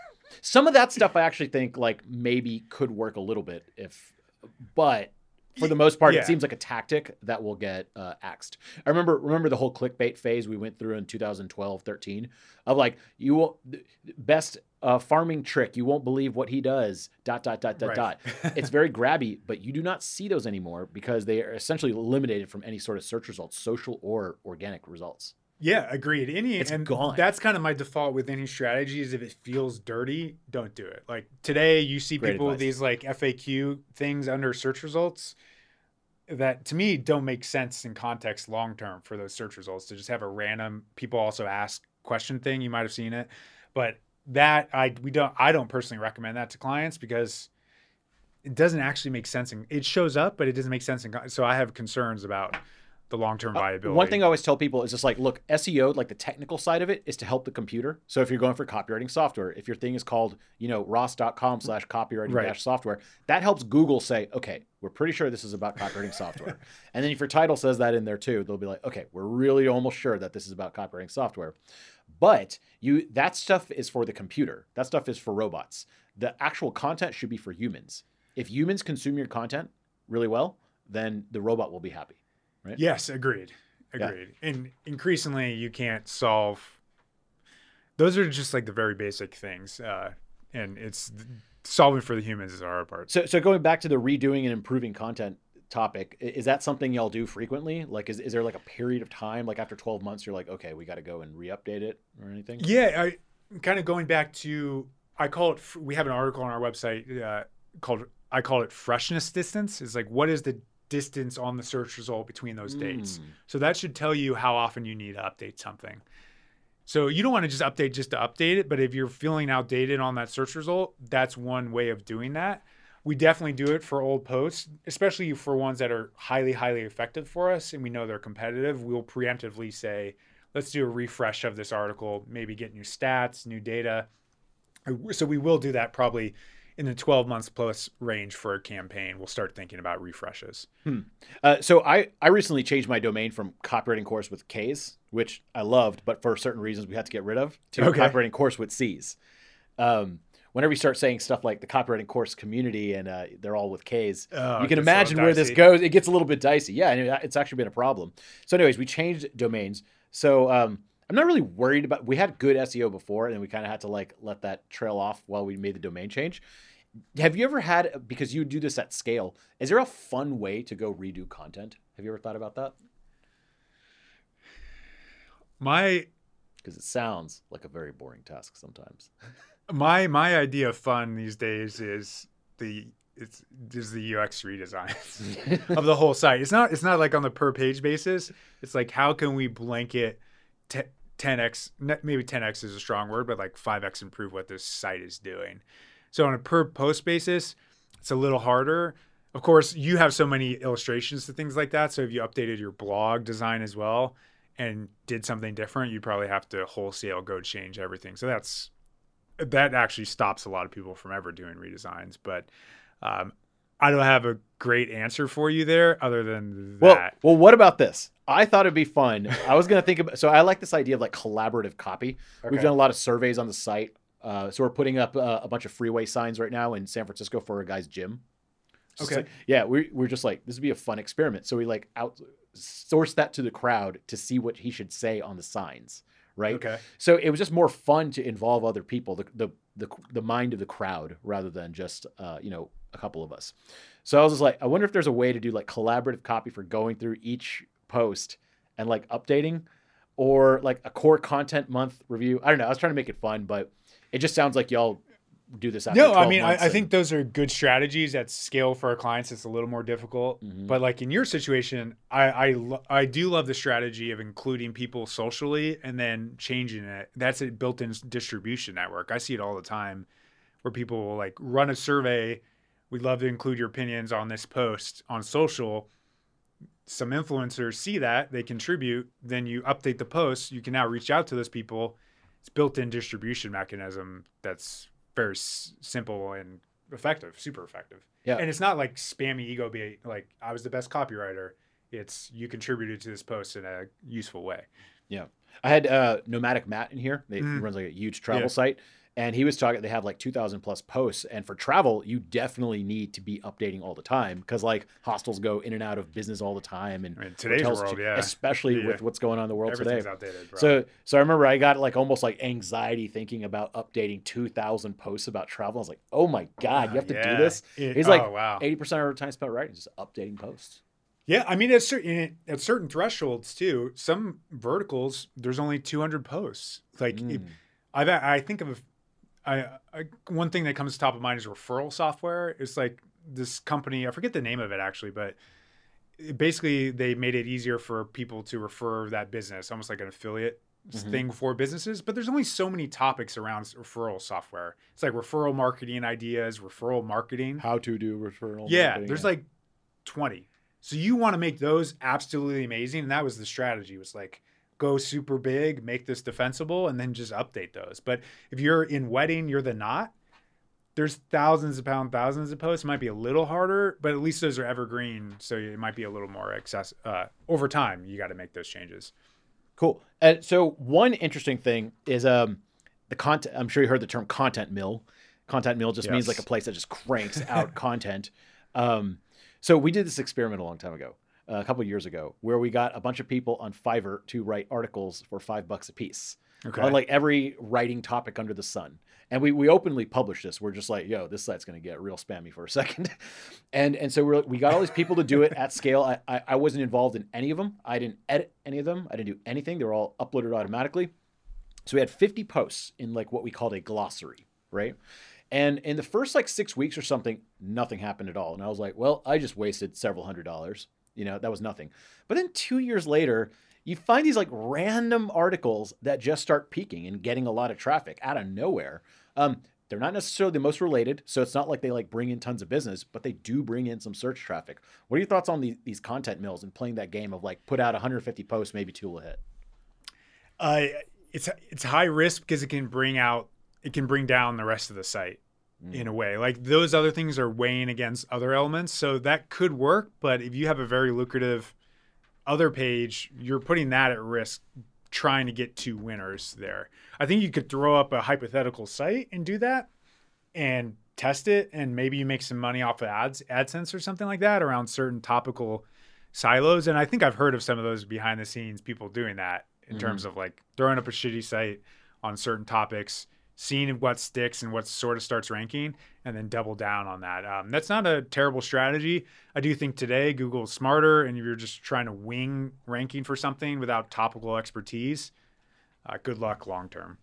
Some of that stuff I actually think like maybe could work a little bit if, but for the most part, Yeah. it seems like a tactic that will get uh, axed. I remember remember the whole clickbait phase we went through in 2012, 13 of like you will best uh, farming trick. You won't believe what he does. Dot dot dot dot Right. dot. *laughs* It's very grabby, but you do not see those anymore because they are essentially eliminated from any sort of search results, social or organic results. Yeah, agreed. Any It's and gone. that's kind of my default with any strategy is if it feels dirty, don't do it. Like today you see Great people with these like FAQ things under search results that to me don't make sense in context long term for those search results to just have a random people also ask question thing. You might have seen it. But that I we don't I don't personally recommend that to clients because it doesn't actually make sense. And it shows up, but it doesn't make sense. In, so I have concerns about the long term viability. Uh, one thing I always tell people is just like, look, SEO, like the technical side of it, is to help the computer. So if you're going for copywriting software, if your thing is called, you know, ross.com slash copywriting Right. dash software, that helps Google say, okay, we're pretty sure this is about copywriting software. *laughs* and then if your title says that in there too, they'll be like, okay, we're really almost sure that this is about copywriting software. But you that stuff is for the computer. That stuff is for robots. The actual content should be for humans. If humans consume your content really well, then the robot will be happy. Yes, agreed. Yeah. Agreed. And increasingly, you can't solve. Those are just like the very basic things, uh, and it's solving for the humans is our part. So, so going back to the redoing and improving content topic, is that something y'all do frequently? Like, is, is there like a period of time, like after 12 months, you're like, okay, we got to go and re-update it or anything? Yeah, I kind of going back to I call it. We have an article on our website uh, called I call it freshness distance. Is like what is the distance on the search result between those dates? Mm. So that should tell you how often you need to update something. So you don't want to just update just to update it, but if you're feeling outdated on that search result, that's one way of doing that. We definitely do it for old posts, especially for ones that are highly, highly effective for us and we know they're competitive. We'll preemptively say, let's do a refresh of this article, maybe get new stats, new data. So we will do that probably in the 12 months plus range for a campaign. We'll start thinking about refreshes. Uh, so I, I recently changed my domain from copywriting course with K's, which I loved, but for certain reasons we had to get rid of, to Okay. copywriting course with C's. Um, whenever you start saying stuff like the copywriting course community and uh, they're all with K's, Oh, you can gets a little imagine where this goes. It gets a little bit dicey. Yeah, and it's actually been a problem. So, anyways, we changed domains. So um, I'm not really worried about. We had good SEO before, and then we kind of had to like let that trail off while we made the domain change. Have you ever had because you do this at scale? Is there a fun way to go redo content? Have you ever thought about that? My Because it sounds like a very boring task sometimes. *laughs* my my idea of fun these days is the it's is the UX redesign *laughs* of the whole site. It's not it's not like on the per page basis. It's like how can we blanket te- 10x maybe 10x is a strong word, but like 5x improve what this site is doing. So on a per post basis, it's a little harder. Of course, you have so many illustrations to things like that. So if you updated your blog design as well and did something different, you'd probably have to wholesale go change everything. So that's that actually stops a lot of people from ever doing redesigns. But um, I don't have a great answer for you there, other than Well, that. well, what about this? I thought it'd be fun. I was gonna think about. So I like this idea of like collaborative copy. We've done a lot of surveys on the site. Uh, so we're putting up uh, a bunch of freeway signs right now in San Francisco for a guy's gym. It's Okay. like- yeah, we we're just like this would be a fun experiment. So we like out source that to the crowd to see what he should say on the signs, right? Okay. So it was just more fun to involve other people, the the the, the mind of the crowd rather than just uh, you know a couple of us. So I was just like, I wonder if there's a way to do like collaborative copy for going through each post and like updating, or like a core content month review. I don't know. I was trying to make it fun, but it just sounds like y'all do this. No, I 12 mean, I, months I think those are good strategies at scale for our clients. It's a little more difficult, Mhm. but like in your situation, I I, lo- I do love the strategy of including people socially and then changing it. That's a built-in distribution network. I see it all the time, where people will like run a survey. We'd love to include your opinions on this post on social. Some influencers see that they contribute. Then you update the post. You can now reach out to those people. It's built-in distribution mechanism that's very s- simple and effective, super effective. Yeah. And it's not like spammy ego bait, like I was the best copywriter. It's you contributed to this post in a useful way. Yeah. I had uh, Nomadic Matt in here. They, He Mm. runs like a huge travel Yeah. site, and he was talking. They have like two thousand plus posts, and for travel, you definitely need to be updating all the time because like hostels go in and out of business all the time, and I mean, today's hotels world, yeah. especially Yeah. with what's going on in the world today. outdated. So, so I remember I got like almost like anxiety thinking about updating two thousand posts about travel. I was like, oh my god, you have to Yeah. do this. It- He's like oh, wow. eighty percent of our time spent writing is just updating posts. Yeah, I mean at certain at certain thresholds too. Some verticals there's only 200 posts. Like Mm. I've I think of I, I one thing that comes to top of mind is referral software. It's like this company I forget the name of it actually, but it- basically they made it easier for people to refer that business, almost like an affiliate Mhm. thing for businesses, but there's only so many topics around referral software. It's like referral marketing ideas, referral marketing. How to do referral? yeah, there's like 20. So you want to make those absolutely amazing, and that was the strategy. Was like go super big, make this defensible, and then just update those. But if you're in wedding, you're the not. There's thousands of pound, thousands of posts. It might be a little harder, but at least those are evergreen, so it might be a little more access. Uh, over time, you got to make those changes. Cool. And so one interesting thing is um the content. I'm sure you heard the term content mill. Content mill just means like a place that just cranks out *laughs* content. Um, so we did this experiment a long time ago, uh, a couple of years ago, where we got a bunch of people on Fiverr to write articles for five bucks a piece Okay. on like every writing topic under the sun. And we we openly published this. We're just like, yo, this site's gonna get real spammy for a *laughs* second. and and so we're we got all these people to do it at scale. I, I I wasn't involved in any of them. I didn't edit any of them. I didn't do anything. They were all uploaded automatically. So we had 50 posts in like what we called a glossary, right? And in the first like six weeks or something, nothing happened at all. And I was like, well, I just wasted several hundred dollars. You know, that was nothing. But then two years later, you find these like random articles that just start peaking and getting a lot of traffic out of nowhere. Um, they're not necessarily the most related, so it's not like they like bring in tons of business, but they do bring in some search traffic. What are your thoughts on the, these content mills and playing that game of like put out 150 posts, maybe two will hit? Uh, it's it's high risk because it can bring out it can bring down the rest of the site Mm. in a way. Like those other things are weighing against other elements, so that could work. But if you have a very lucrative other page, you're putting that at risk trying to get two winners there. I think you could throw up a hypothetical site and do that and test it and maybe you make some money off of ads AdSense or something like that around certain topical silos and I think I've heard of some of those behind the scenes people doing that in Mhm. terms of like throwing up a shitty site on certain topics seeing what sticks and what sort of starts ranking and then double down on that um, that's not a terrible strategy i do think today Google is smarter and if you're just trying to wing ranking for something without topical expertise uh, good luck long term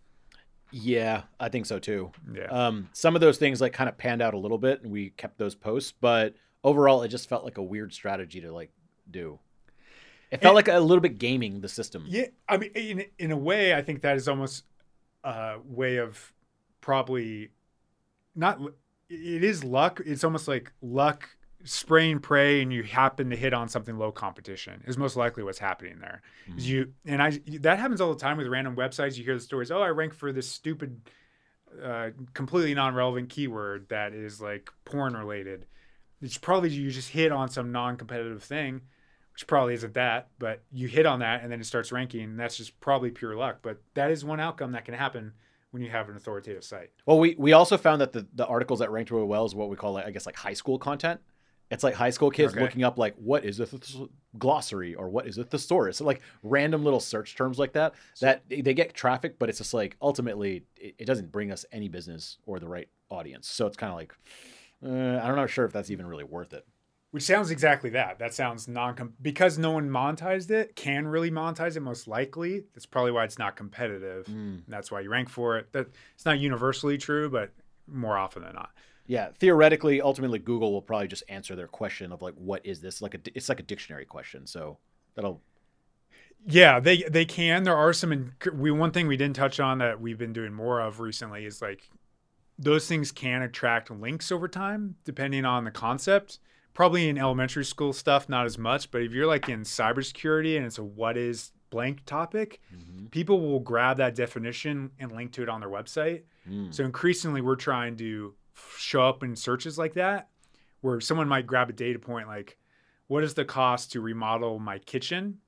Yeah, I think so too. yeah Um, some of those things like kind of panned out a little bit, and we kept those posts. But overall, it just felt like a weird strategy to like do. It felt And- like a little bit gaming the system. Yeah, I mean, in in a way, I think that is almost a way of probably not. It is luck. It's almost like luck, spray and pray, and you happen to hit on something low competition is most likely what's happening there. Mhm. you and I that happens all the time with random websites. You hear the stories. Oh, I rank for this stupid, uh, completely non-relevant keyword that is like porn related. It's probably you just hit on some non-competitive thing which probably isn't that, but you hit on that and then it starts ranking. And that's just probably pure luck. But that is one outcome that can happen when you have an authoritative site. Well, we we also found that the the articles that ranked really well is what we call like I guess like high school content. It's like high school kids Okay. looking up like what is a th- glossary or what is a thesaurus, so like random little search terms like that. that they get traffic, but it's just like ultimately it, it doesn't bring us any business or the right audience. So it's kind of like uh, I'm not know, sure if that's even really worth it. Which sounds exactly that. That sounds non because no one monetized it, can really monetize it most likely. That's probably why it's not competitive. Mm. And that's why you rank for it. That it's not universally true, but more often than not. Yeah, theoretically, ultimately, Google will probably just answer their question of like, "What is this?" Like a, it's like a dictionary question, so that'll. Yeah, they they can. There are some. In, we one thing we didn't touch on that we've been doing more of recently is like those things can attract links over time depending on the concept. Probably in elementary school stuff, not as much. But if you're like in cybersecurity and it's a what is blank topic, people will grab that definition and link to it on their website. Mm. So increasingly, we're trying to show up in searches like that, where someone might grab a data point like, "What is the cost to remodel my kitchen?"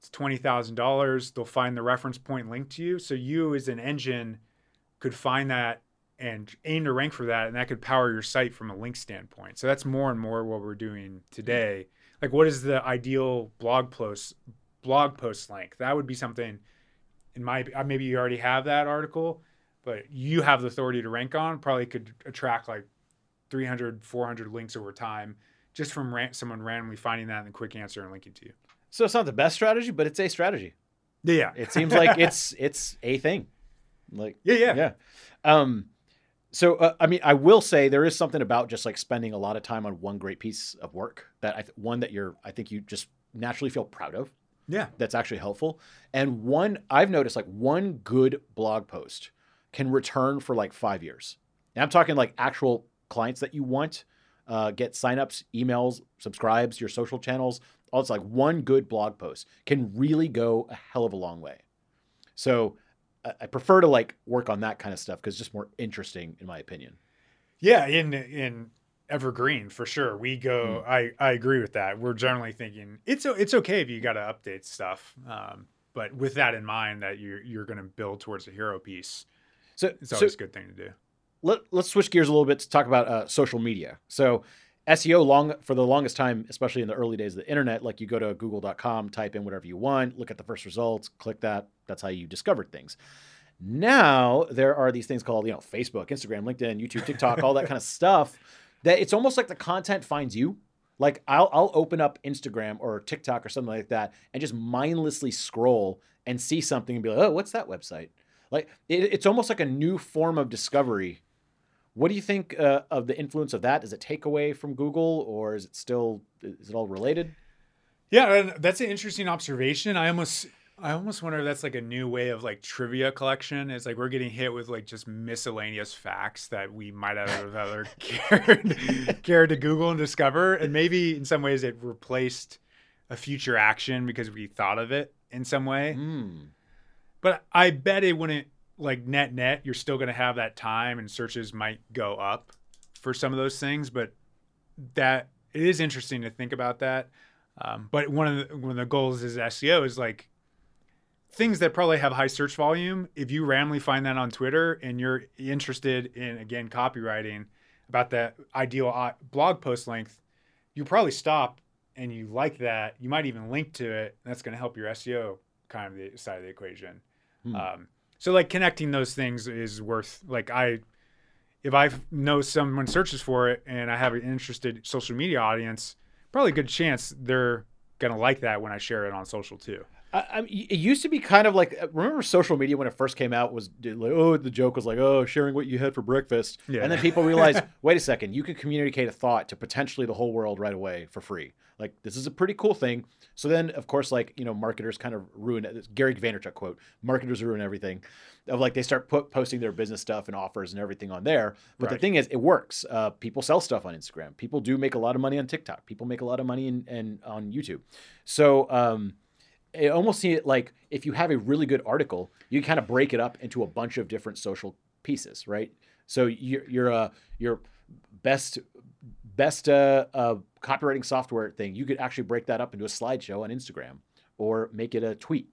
It's twenty thousand dollars. They'll find the reference point linked to you, so you as an engine could find that and aim to rank for that, and that could power your site from a link standpoint. So that's more and more what we're doing today. Like, what is the ideal blog post blog post length? That would be something. In my maybe you already have that article, but you have the authority to rank on. Probably could attract like 300, 400 links over time just from ran- someone randomly finding that and the quick answer and linking to you. So it's not the best strategy, but it's a strategy. Yeah, It seems like *laughs* it's it's a thing. Like yeah, yeah. yeah. Um, so uh, I mean, I will say there is something about just like spending a lot of time on one great piece of work that I th- one that you're I think you just naturally feel proud of. Yeah. that's actually helpful. And one I've noticed like one good blog post can return for like five years. And I'm talking like actual clients that you want, uh, get signups, emails, subscribes, your social channels. All it's like one good blog post can really go a hell of a long way. So I prefer to like work on that kind of stuff because it's just more interesting in my opinion. Yeah, in in evergreen for sure. We go. I I agree with that. We're generally thinking it's it's okay if you got to update stuff, um, but with that in mind, that you're you're going to build towards a hero piece. So, It's so always a good thing to do. let, let's switch gears a little bit to talk about uh, social media. So SEO long for the longest time, especially in the early days of the internet, like you go to google.com, type in whatever you want, look at the first results, click that. That's how you discovered things. Now there are these things called, you know, Facebook, Instagram, LinkedIn, YouTube, TikTok, all that kind of *laughs* stuff that it's almost like the content finds you. Like I'll I'll open up Instagram or TikTok or something like that and just mindlessly scroll and see something and be like, oh, what's that website? Like it, it's almost like a new form of discovery. What do you think uh, of the influence of that? Does it take away from Google, or is it still is it all related? Yeah, and that's an interesting observation. I almost I almost wonder if that's like a new way of like trivia collection. It's like we're getting hit with like just miscellaneous facts that we might have *laughs* other cared cared to Google and discover, and maybe in some ways it replaced a future action because we thought of it in some way. Hmm. But I bet it wouldn't like net net. You're still going to have that time, and searches might go up for some of those things. But that it is interesting to think about that. Um, but one of the, one of the goals is SEO is like things that probably have high search volume. If you randomly find that on Twitter and you're interested in again copywriting about that ideal uh, blog post length, you probably stop and you like that. You might even link to it. And that's going to help your SEO kind of the side of the equation. Hmm. Um, so like connecting those things is worth like I if I know someone searches for it and I have an interested social media audience, probably a good chance they're gonna like that when I share it on social too. I, I it used to be kind of like remember social media when it first came out was like oh the joke was like oh sharing what you had for breakfast. Yeah. and then people realized *laughs* wait a second you can communicate a thought to potentially the whole world right away for free. Like this is a pretty cool thing. So then of course like you know marketers kind of ruin it. Gary Vaynerchuk quote marketers ruin everything. Of like they start put, posting their business stuff and offers and everything on there. But the thing is it works. Uh, people sell stuff on Instagram. People do make a lot of money on TikTok. People make a lot of money in, in on YouTube. So um it almost see it like if you have a really good article, you kind of break it up into a bunch of different social pieces, right? So your your uh, your best best uh, uh, copywriting software thing, you could actually break that up into a slideshow on Instagram or make it a tweet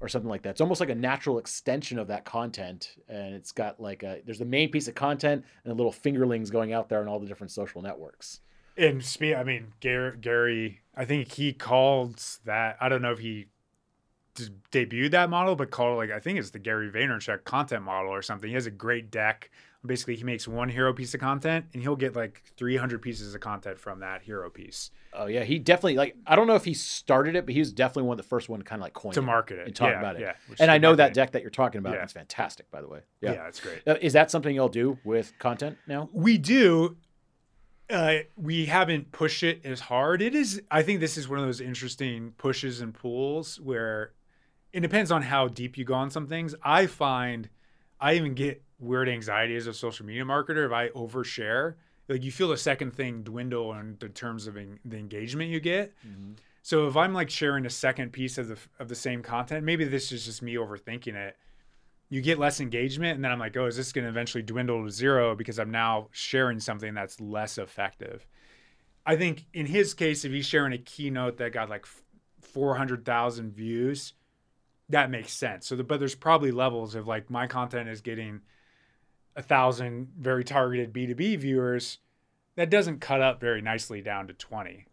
or something like that. It's almost like a natural extension of that content, and it's got like a there's the main piece of content and the little fingerlings going out there on all the different social networks. And spe- I mean Gary, Gary, I think he called that. I don't know if he d- debuted that model, but called it like I think it's the Gary Vaynerchuk content model or something. He has a great deck. Basically, he makes one hero piece of content, and he'll get like 300 pieces of content from that hero piece Oh yeah, he definitely like I don't know if he started it, but he was definitely one of the first one to kind of like coin to market it and talk Yeah, about it. Yeah, and I know that deck that you're talking about. Yeah. It's fantastic, by the way. Yeah, Yeah. that's great. Uh, is that something y'all do with content now? We do. Uh, we haven't pushed it as hard. It is. I think this is one of those interesting pushes and pulls where it depends on how deep you go on some things. I find I even get weird anxiety as a social media marketer if I overshare. Like you feel the second thing dwindle in the terms of en- the engagement you get. Mm-hmm. So if I'm like sharing a second piece of the of the same content, maybe this is just me overthinking it. You get less engagement, and then I'm like, oh, is this going to eventually dwindle to zero because I'm now sharing something that's less effective? I think in his case, if he's sharing a keynote that got like four hundred thousand views, that makes sense. So, the, but there's probably levels of like my content is getting a thousand very targeted B2B viewers. That doesn't cut up very nicely down to 20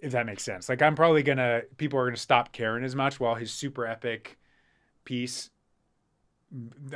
if that makes sense. Like I'm probably gonna people are gonna stop caring as much while his super epic piece.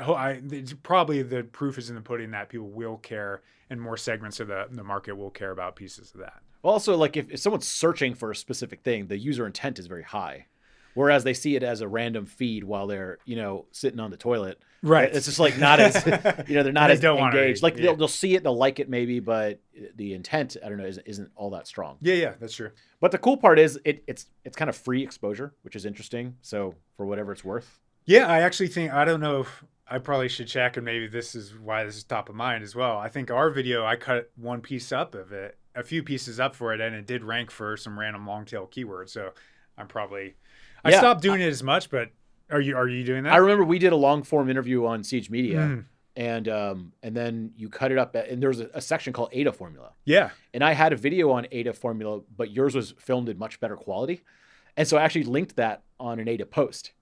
I probably the proof is in the pudding that people will care and more segments of the the market will care about pieces of that. Also, like if, if someone's searching for a specific thing, the user intent is very high. Whereas they see it as a random feed while they're, you know, sitting on the toilet. Right. It's just like not as, you know, they're not *laughs* They as engaged. Like yeah. they'll, they'll see it, they'll like it maybe, but the intent, I don't know, isn't, isn't all that strong. Yeah, yeah, that's true. But the cool part is it, it's it's kind of free exposure, which is interesting. So for whatever it's worth, Yeah, I actually think I don't know if I probably should check, and maybe this is why this is top of mind as well. I think our video, I cut one piece up of it, a few pieces up for it, and it did rank for some random long tail keywords. So I'm probably I Yeah, stopped doing it as much, but are you are you doing that? I remember we did a long form interview on Siege Media, Mm, and um, and then you cut it up, at, and there was a, a section called AIDA formula, yeah, and I had a video on AIDA formula, but yours was filmed in much better quality, and so I actually linked that on an AIDA post.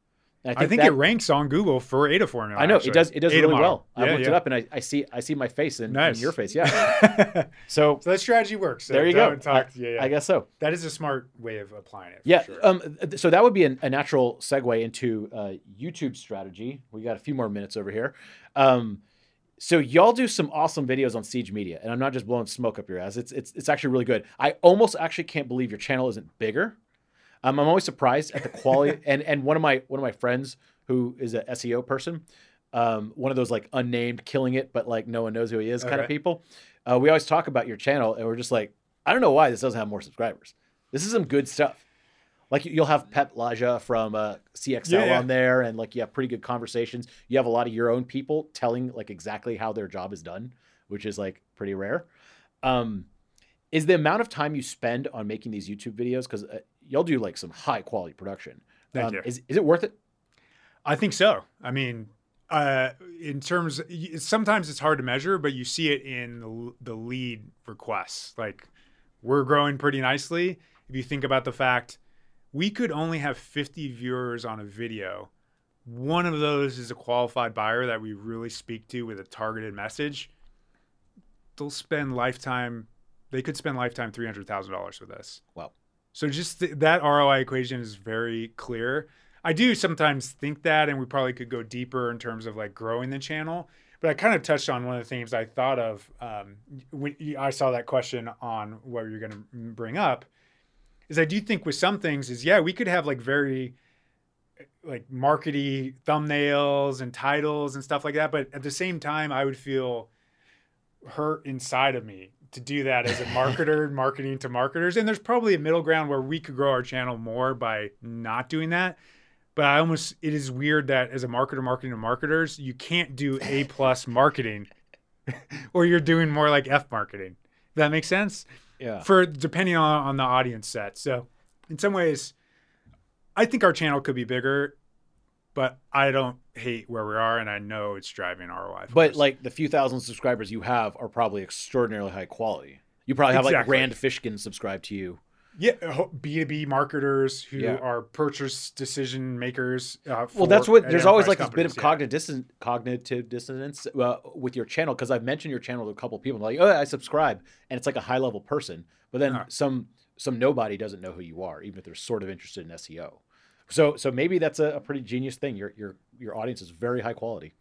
And I think, that- it ranks on Google for AIDA formula. I know actually. it does. It does AIDA really model. well. I Yeah, looked it up, and I, I see I see my face in, Nice. in your face. Yeah. *laughs* So So that strategy works. So there you go. talk- I, yeah, yeah. I guess so. that is a smart way of applying it. for Yeah. sure. Um. th- So that would be an, a natural segue into uh, YouTube strategy. We got a few more minutes over here. Um. So y'all do some awesome videos on Siege Media, and I'm not just blowing smoke up your ass. It's it's it's actually really good. I almost actually can't believe your channel isn't bigger. Um, I'm always surprised at the quality. *laughs* and and one of my one of my friends who is a SEO person, um, one of those like unnamed, killing it, but like no one knows who he is kind of people. Uh, we always talk about your channel, and we're just like, I don't know why this doesn't have more subscribers. This is some good stuff. Like you'll have Peep Laja from uh, CXL Yeah, yeah. on there, and like you have pretty good conversations. You have a lot of your own people telling like exactly how their job is done, which is like pretty rare. Um, is the amount of time you spend on making these YouTube videos because uh, y'all do like some high quality production? Thank um, you. Is is it worth it? I think so. I mean, uh, in terms, sometimes it's hard to measure, but you see it in the, the lead requests. Like, we're growing pretty nicely. If you think about the fact we could only have 50 viewers on a video, one of those is a qualified buyer that we really speak to with a targeted message. They'll spend lifetime, they could spend lifetime $300,000 with us. Wow. So just th- that ROI equation is very clear. I do sometimes think that, and we probably could go deeper in terms of like growing the channel. But I kind of touched on one of the things I thought of um, when I saw that question on what you're going to bring up. Is I do think with some things is yeah we could have like very like markety thumbnails and titles and stuff like that, but at the same time I would feel hurt inside of me to do that as a marketer, *laughs* marketing to marketers. And there's probably a middle ground where we could grow our channel more by not doing that. But I almost it is weird that as a marketer marketing to marketers, you can't do A plus marketing *laughs* or you're doing more like F marketing. Does that make sense? Yeah. For depending on, on the audience set. So in some ways, I think our channel could be bigger, but I don't hate where we are and I know it's driving ROI. But us. like the few thousand subscribers you have are probably extraordinarily high quality. You probably have like Rand Fishkin subscribed to you. Yeah, B two B marketers who Yeah. are purchase decision makers. Uh, Well, that's what there's always like this bit of companies, cognitive dissonance, cognitive dissonance uh, with your channel because I've mentioned your channel to a couple of people. like, oh, I subscribe, and it's like a high level person, but then Uh-huh. some some nobody doesn't know who you are, even if they're sort of interested in SEO. So so maybe that's a, a pretty genius thing. Your your your audience is very high quality.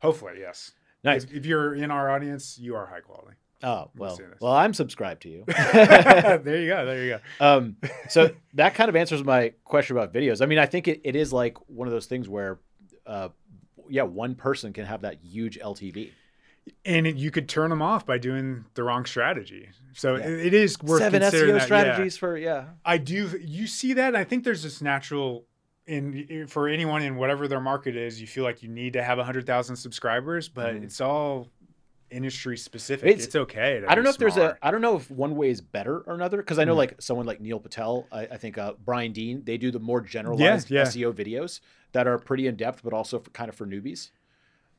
Hopefully, yes. Nice. If, if you're in our audience, you are high quality. Oh well, well I'm subscribed to you. *laughs* there you go. There you go. *laughs* um, so that kind of answers my question about videos. I mean, I think it, it is like one of those things where, uh, yeah, one person can have that huge LTV. And it, you could turn them off by doing the wrong strategy. So Yeah. it, it is worth Seven considering SEO that, yeah. strategies for yeah. I do. You see that? I think there's this natural in for anyone in whatever their market is. You feel like you need to have hundred thousand subscribers, but Mhm. it's all industry specific. It's- It's, okay. I don't know if there's a I don't know if one way is better or another because I know Hmm. like someone like Neil Patel, I, I think uh, Brian Dean, they do the more generalized yeah. SEO videos that are pretty in depth, but also for, kind of for newbies.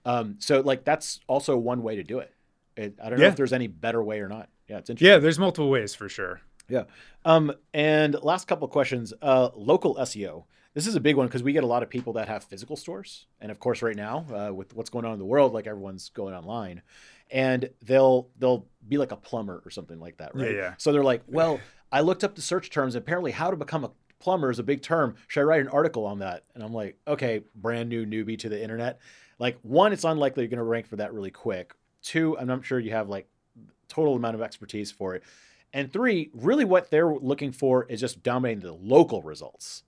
Um, so like that's also one way to do it. it I don't know if there's any better way or not. Yeah, it's interesting. Yeah, there's multiple ways for sure. Yeah. Um, and last couple of questions. Uh, local SEO. This is a big one because we get a lot of people that have physical stores, and of course, right now uh, with what's going on in the world, like everyone's going online, and they'll they'll be like a plumber or something like that, Yeah, right? yeah. So they're like, well, I looked up the search terms. Apparently, how to become a plumber is a big term. Should I write an article on that? And I'm like, okay, brand new newbie to the internet. Like, one, it's unlikely you're going to rank for that really quick. Two, I'm not sure you have like total amount of expertise for it. And three, really what they're looking for is just dominating the local results.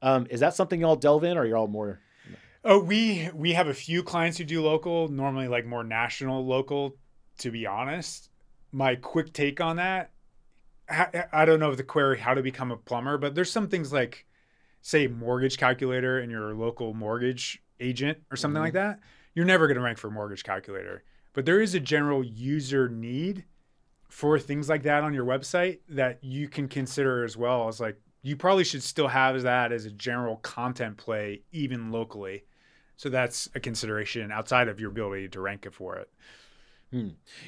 Um, is that something y'all delve in, or you're all more? Oh, we we have a few clients who do local, normally like more national local. To be honest, my quick take on that, I, I don't know the query how to become a plumber, but there's some things like, say, mortgage calculator and your local mortgage agent or something Mhm. like that. You're never going to rank for mortgage calculator, but there is a general user need for things like that on your website that you can consider as well as like you probably should still have that as a general content play even locally so that's a consideration outside of your ability to rank it for it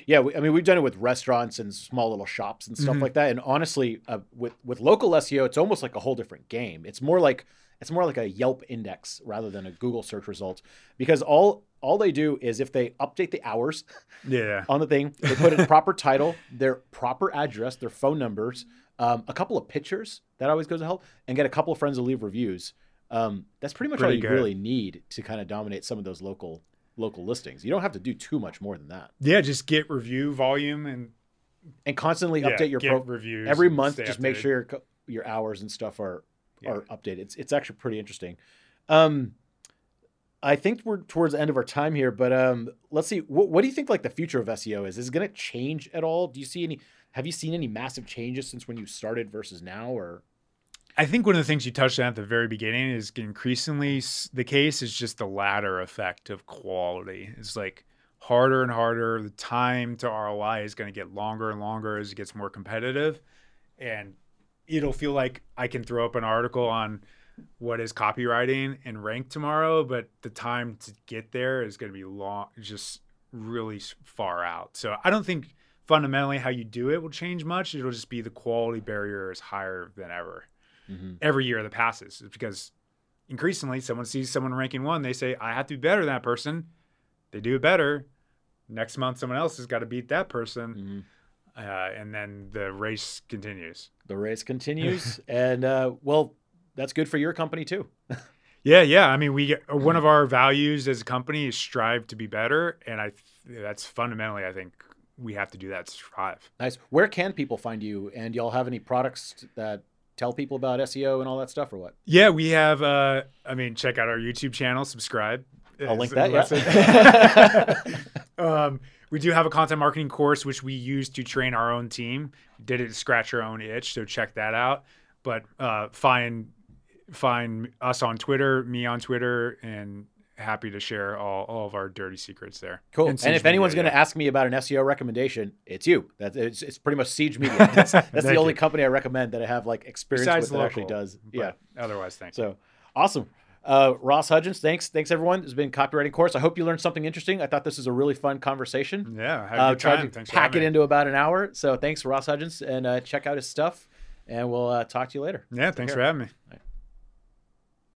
Yeah, we, I mean, we've done it with restaurants and small little shops and stuff Mhm. like that. And honestly, uh, with with local SEO, it's almost like a whole different game. It's more like it's more like a Yelp index rather than a Google search result because all all they do is if they update the hours yeah on the thing, they put a proper title, their proper address, their phone numbers, um, a couple of pictures that always goes to help, and get a couple of friends to leave reviews. Um, that's pretty much all you good. really need to kind of dominate some of those local local listings. You don't have to do too much more than that, yeah just get review volume and and constantly yeah, update your pro reviews every month just make sure your, your hours and stuff are Yeah. are updated it's it's actually pretty interesting um i think we're towards the end of our time here but um let's see what, what do you think like the future of seo is is it going to change at all do you see any have you seen any massive changes since when you started versus now or I think one of the things you touched on at the very beginning is increasingly the case is just the latter effect of quality. It's like harder and harder. The time to ROI is going to get longer and longer as it gets more competitive. And it'll feel like I can throw up an article on what is copywriting and rank tomorrow, but the time to get there is going to be long, just really far out. So I don't think fundamentally how you do it will change much. It'll just be the quality barrier is higher than ever every year that passes It's because increasingly someone sees someone ranking one they say i have to be better than that person they do it better next month someone else has got to beat that person Mhm. Uh, and then the race continues. The race continues *laughs* and uh well that's good for your company too. *laughs* Yeah yeah. I mean we get, one of our values as a company is strive to be better and i that's fundamentally i think we have to do that to strive nice. Where can people find you? And y'all have any products that tell people about seo and all that stuff or what? Yeah we have uh i mean check out our youtube channel. Subscribe. I'll link that, yeah. *laughs* um, we do have a content marketing course which we use to train our own team. Did it to scratch our own itch, so check that out. But uh, find find us on Twitter, me on Twitter, and happy to share all, all of our dirty secrets there. Cool. And And, if anyone's going to ask me about an SEO recommendation, it's you. That's it's, it's pretty much Siege Media. *laughs* That's, that's the only you. company I recommend that I have like experience besides with that actually does. Yeah. Otherwise, thanks. So awesome. Uh, Ross Hudgens, thanks. Thanks everyone. This has been copywriting course. I hope you learned something interesting. I thought this was a really fun conversation. yeah, have a Uh, tried time. to Thanks pack it me. into about an hour. So thanks, Ross Hudgens, and uh, check out his stuff. And we'll uh, talk to you later. Yeah, thanks care. for having me. All right.